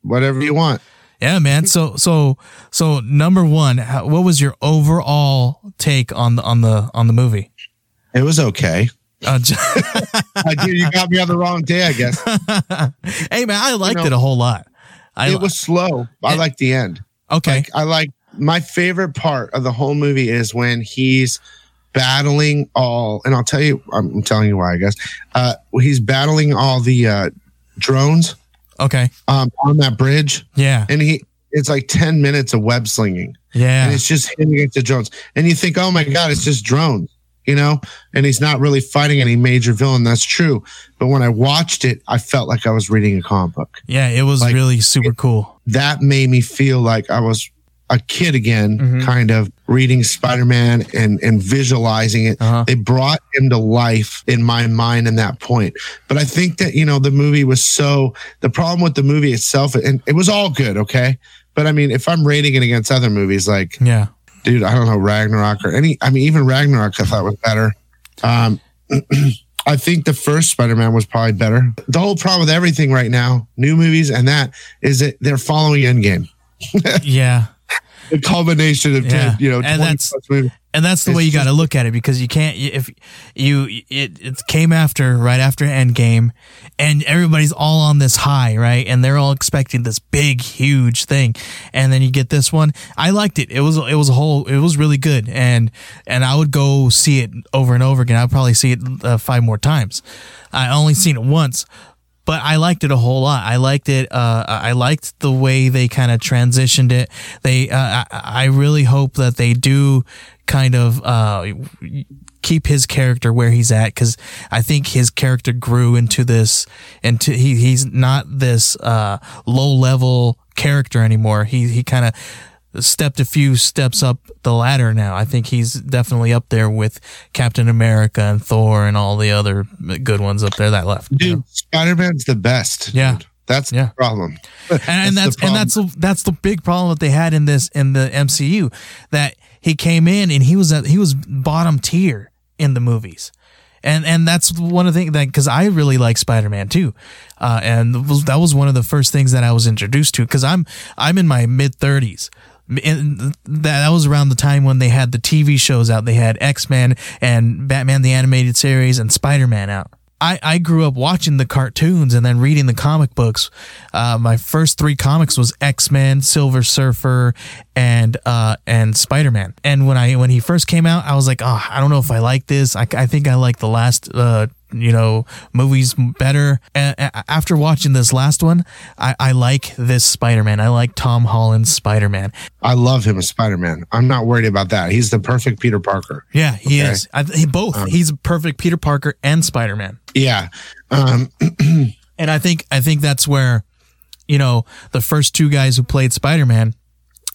whatever you want. Yeah, man. So so so number one, how, what was your overall take on the on the on the movie? It was okay. Uh, *laughs* *laughs* I. You got me on the wrong day, I guess. *laughs* hey, man, I liked know, it a whole lot. I it was slow. I like the end. okay. Like I like my favorite part of the whole movie is when he's battling all, and I'll tell you, I'm telling you why, I guess. Uh, he's battling all the uh, drones okay. um, on that bridge, Yeah. and he it's like ten minutes of web slinging. Yeah. and it's just hitting against the drones. And you think, oh my God, it's just drones, you know? And he's not really fighting any major villain. That's true. But when I watched it, I felt like I was reading a comic book. Yeah, it was Like, really super cool. That made me feel like I was a kid again, Mm-hmm. kind of reading Spider Man and, and visualizing it. Uh-huh. They brought him to life in my mind in that point. But I think that, you know, the movie was so, the problem with the movie itself, and it was all good, okay? But I mean, if I'm rating it against other movies, like Yeah. dude, I don't know Ragnarok or any. I mean, even Ragnarok I thought was better. Um, *clears throat* I think the first Spider-Man was probably better. The whole problem with everything right now, new movies and that, is that they're following Endgame. *laughs* Yeah. The culmination of Yeah. 10, you know, And 20 that's- And that's the It's way you got to look at it because you can't if you it it came after right after Endgame, and everybody's all on this high, right? And they're all expecting this big, huge thing, and then you get this one. I liked it. It was it was a whole. It was really good, and and I would go see it over and over again. I'd probably see it uh, five more times. I only seen it once, but I liked it a whole lot. I liked it. Uh, I liked the way they kind of transitioned it. They, uh, I, I really hope that they do kind of uh, keep his character where he's at because I think his character grew into this. Into he, he's not this uh, low level character anymore. He he kind of stepped a few steps up the ladder now. I think he's definitely up there with Captain America and Thor and all the other good ones up there that left. Dude, you know? Spider Man's the best. Yeah. Dude. That's yeah. *laughs* the problem. That's and, that's and that's the, that's the big problem that they had in this in the MCU that he came in and he was at, he was bottom tier in the movies. And and that's one of the things that cuz I really like Spider-Man too. Uh, and that was one of the first things that I was introduced to cuz I'm I'm in my mid 30s and that was around the time when they had the TV shows out. They had X Men and Batman the Animated Series and Spider Man out. I, I grew up watching the cartoons and then reading the comic books. Uh, my first three comics was X Men, Silver Surfer, and uh, and Spider Man. And when I when he first came out, I was like, oh, I don't know if I like this. I, I think I like the last uh, you know movies better. And after watching this last one, I, I like this Spider Man. I like Tom Holland's Spider Man. I love him as Spider-Man. I'm not worried about that. He's the perfect Peter Parker. Yeah, he Okay. is. I, he both. He's a perfect Peter Parker and Spider Man. Yeah. Um, *clears throat* and I think I think that's where you know, the first two guys who played Spider Man,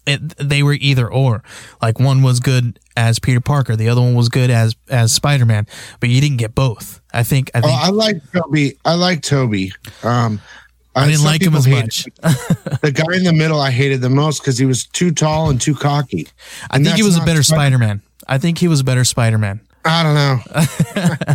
it, they were either or. Like one was good as Peter Parker, the other one was good as as Spider Man, but you didn't get both. I think. I Oh, I like Tobey. I like Tobey. Um, I didn't like him as much. the guy in the middle, I hated the most because he was too tall and too cocky. I think he was a better Spider- Man. I think he was a better Spider Man. I don't know. *laughs*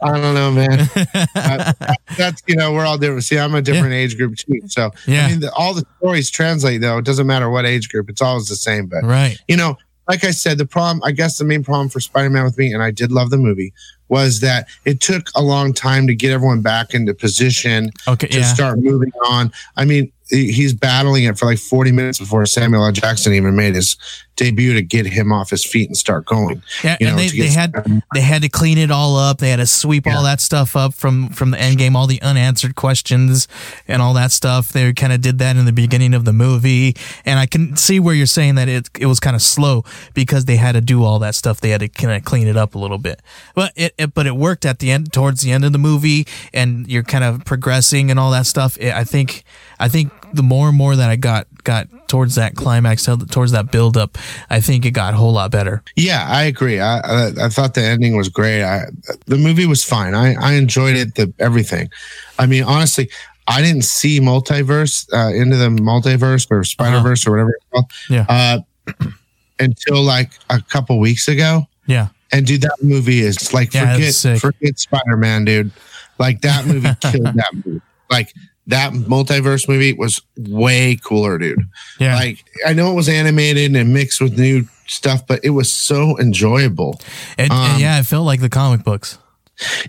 I don't know, man. *laughs* I- that's you know we're all different. See, I'm a different age group too. So Yeah. I mean, the, all the stories translate though. It doesn't matter what age group. It's always the same. But Right. you know, like I said, the problem, I guess the main problem for Spider Man with me, and I did love the movie, was that it took a long time to get everyone back into position Okay. to Yeah. start moving on. I mean, he's battling it for like 40 minutes before Samuel L. Jackson even made his debut to get him off his feet and start going. Yeah, you and know, they, they get- had they had to clean it all up. They had to sweep all that stuff up from from the end game, all the unanswered questions and all that stuff. They kind of did that in the beginning of the movie, and I can see where you're saying that it it was kind of slow because they had to do all that stuff. They had to kind of clean it up a little bit, but it, it but it worked at the end towards the end of the movie, and you're kind of progressing and all that stuff. It, I think I think the more and more that I got got towards that climax, towards that build up, I think it got a whole lot better. Yeah, I agree. I, I I thought the ending was great. I the movie was fine. I I enjoyed it. The everything. I mean, honestly, I didn't see multiverse uh, into the multiverse or Spider Verse or whatever it's called. Yeah. Uh, *clears throat* until like a couple weeks ago. Yeah. And dude, that movie is like Yeah, forget forget Spider Man, dude. Like that movie *laughs* killed that movie. Like that multiverse movie was way cooler, dude. Yeah. Like I know it was animated and mixed with new stuff, but it was so enjoyable. And, Um, yeah, it felt like the comic books.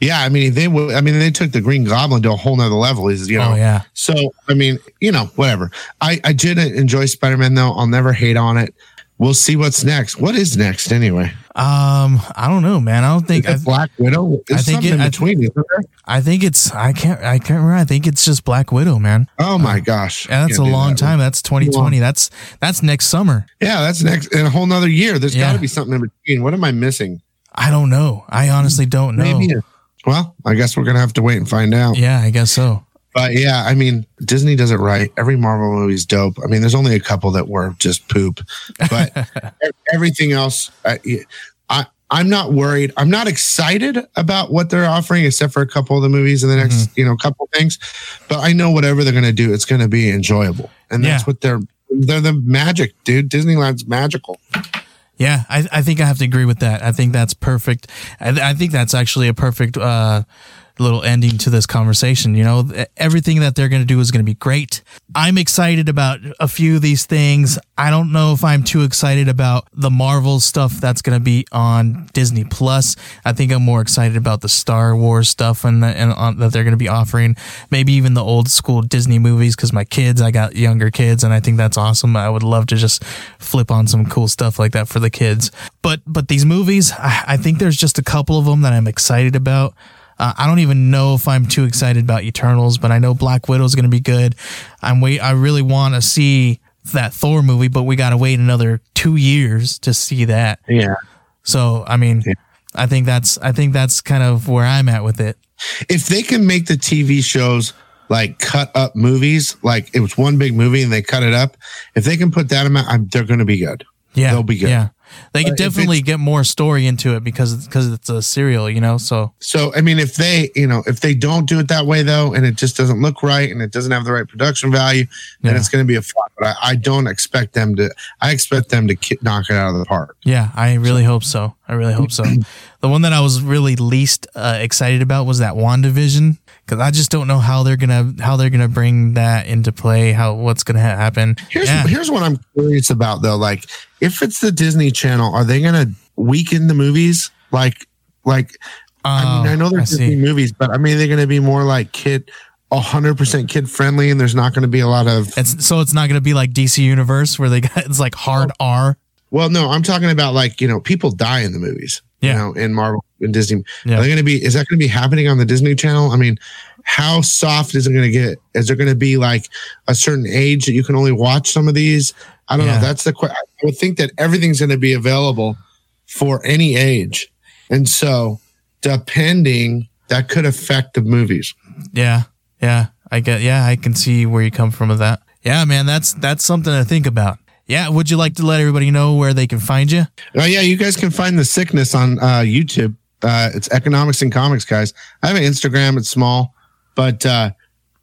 Yeah, I mean they w- I mean they took the Green Goblin to a whole nother level. Is you know. Oh yeah. So I mean, you know, whatever. I I did enjoy Spider Man though. I'll never hate on it. We'll see what's next. What is next anyway? Um, I don't know, man. I don't think. I, Black Widow. I think it- I- between? I think it's. I can't. I can't remember. I think it's just Black Widow, man. Oh my gosh. Yeah, that's a long that. time. That's 2020. That's that's next summer. Yeah, that's next in a whole nother year. There's Yeah. got to be something in between. What am I missing? I don't know. I honestly don't know. Maybe. Well, I guess we're gonna have to wait and find out. Yeah, I guess so. But yeah, I mean, Disney does it right. Every Marvel movie is dope. I mean, there's only a couple that were just poop, but *laughs* everything else, I, I, I'm not worried. I'm not excited about what they're offering, except for a couple of the movies and the next, Mm-hmm. you know, couple things. But I know whatever they're going to do, it's going to be enjoyable, and that's Yeah. what they're. They're the magic, dude. Disneyland's magical. Yeah, I, I think I have to agree with that. I think that's perfect. I, I think that's actually a perfect uh, little ending to this conversation. You know, everything that they're going to do is going to be great. I'm excited about a few of these things. I don't know if I'm too excited about the Marvel stuff that's going to be on Disney Plus. I think I'm more excited about the Star Wars stuff and, and on, that they're going to be offering. Maybe even the old school Disney movies because my kids, I got younger kids, and I think that's awesome. I would love to just flip on some cool stuff like that for the kids. But but these movies, I, I think there's just a couple of them that I'm excited about. Uh, I don't even know if I'm too excited about Eternals, but I know Black Widow is going to be good. I'm wait. I really want to see that Thor movie, but we got to wait another two years to see that. Yeah. So I mean, I think that's I think that's kind of where I'm at with it. if they can make the TV shows like cut up movies, like it was one big movie and they cut it up, if they can put that amount, I'm, they're going to be good. Yeah, They'll be good. Yeah, they could But definitely get more story into it because because it's a serial, you know. So So I mean, if they, you know, if they don't do it that way though, and it just doesn't look right, and it doesn't have the right production value, then Yeah. it's going to be a flop. But I, I don't expect them to. I expect them to knock it out of the park. Yeah, I really hope so. I really hope so. the one that I was really least uh, excited about was that WandaVision because I just don't know how they're gonna how they're gonna bring that into play. How what's gonna happen? Here's yeah, here's what I'm curious about though. Like, if it's the Disney Channel, are they going to weaken the movies? Like, like I mean, I oh, know they're Oh, I Disney see. movies, but I mean, they're going to be more like kid, hundred percent kid friendly, and there's not going to be a lot of. It's so it's not gonna be like DC Universe where they got *laughs* it's like hard R. Well, no, I'm talking about like you know, people die in the movies. Yeah. You know, in Marvel and Disney. Yeah. Are they going to be? Is that going to be happening on the Disney Channel? I mean, how soft is it going to get? Is there going to be like a certain age that you can only watch some of these? I don't Yeah. know. That's the question. I would think that everything's going to be available for any age, and so depending, that could affect the movies. Yeah, yeah. I get. Yeah, I can see where you come from with that. Yeah, man, that's that's something to think about. Yeah, would you like to let everybody know where they can find you? Oh yeah, you guys can find the sickness on uh, YouTube. Uh, it's economics and comics, guys. I have an Instagram. It's small, but uh,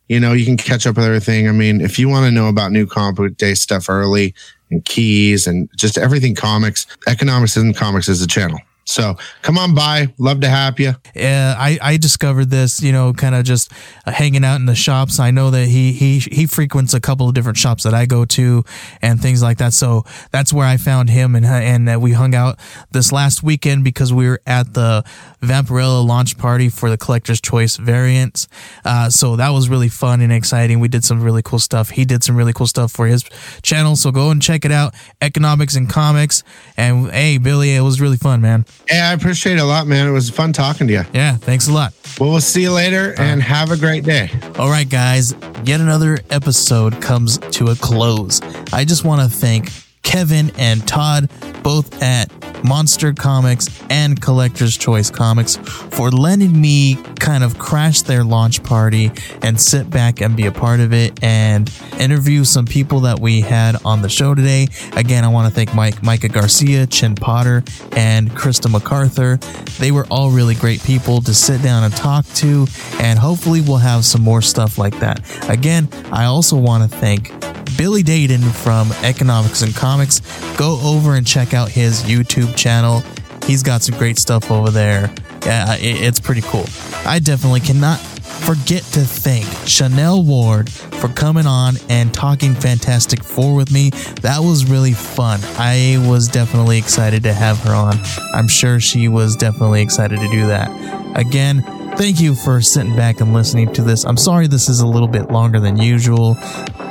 you know you can catch up with everything. I mean, if you want to know about new comic day stuff early and keys and just everything comics, economics and comics is a channel. So come on by. Love to have you. Uh, I I discovered this, you know, kind of just hanging out in the shops. I know that he he he frequents a couple of different shops that I go to and things like that. So that's where I found him, and and we hung out this last weekend because we were at the Vampirella launch party for the Collector's Choice variants. Uh, so that was really fun and exciting. We did some really cool stuff. He did some really cool stuff for his channel. So go and check it out, Economics and Comics. And hey, Billy, it was really fun, man. Hey, I appreciate it a lot, man. It was fun talking to you. Yeah, thanks a lot. Well, we'll see you later and have a great day. All right, guys, yet another episode comes to a close. I just want to thank Kevin and Todd, both at Monster Comics and Collector's Choice Comics, for letting me kind of crash their launch party and sit back and be a part of it and interview some people that we had on the show today. Again, I want to thank Mike, Micah Garcia, Chinh Potter, and Krista McArthur. They were all really great people to sit down and talk to, and hopefully, we'll have some more stuff like that. Again, I also want to thank Billy Dayden from Economics and Comics. Go over and check out his YouTube channel. He's got some great stuff over there. Yeah, it- it's pretty cool. I definitely cannot forget to thank Chanel Ward for coming on and talking Fantastic Four with me. That was really fun. I was definitely excited to have her on. I'm sure she was definitely excited to do that. Again, thank you for sitting back and listening to this. I'm sorry this is a little bit longer than usual.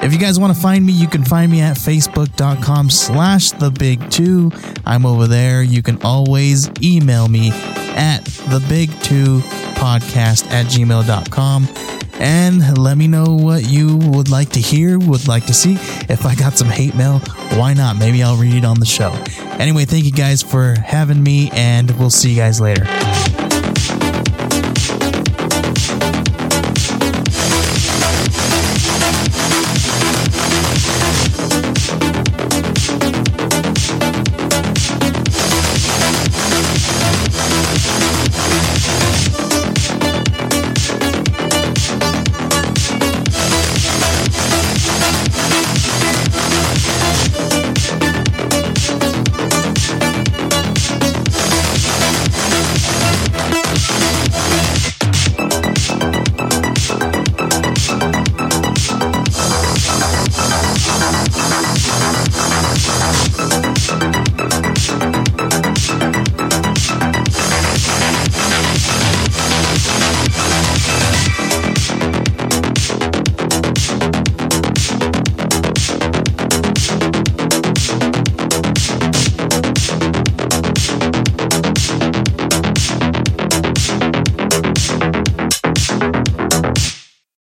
If you guys want to find me, you can find me at facebook.com slash the big two. I'm over there. You can always email me at the big two podcast at gmail.com and let me know what you would like to hear, would like to see. If I got some hate mail, why not? Maybe I'll read it on the show. Anyway, thank you guys for having me, and we'll see you guys later.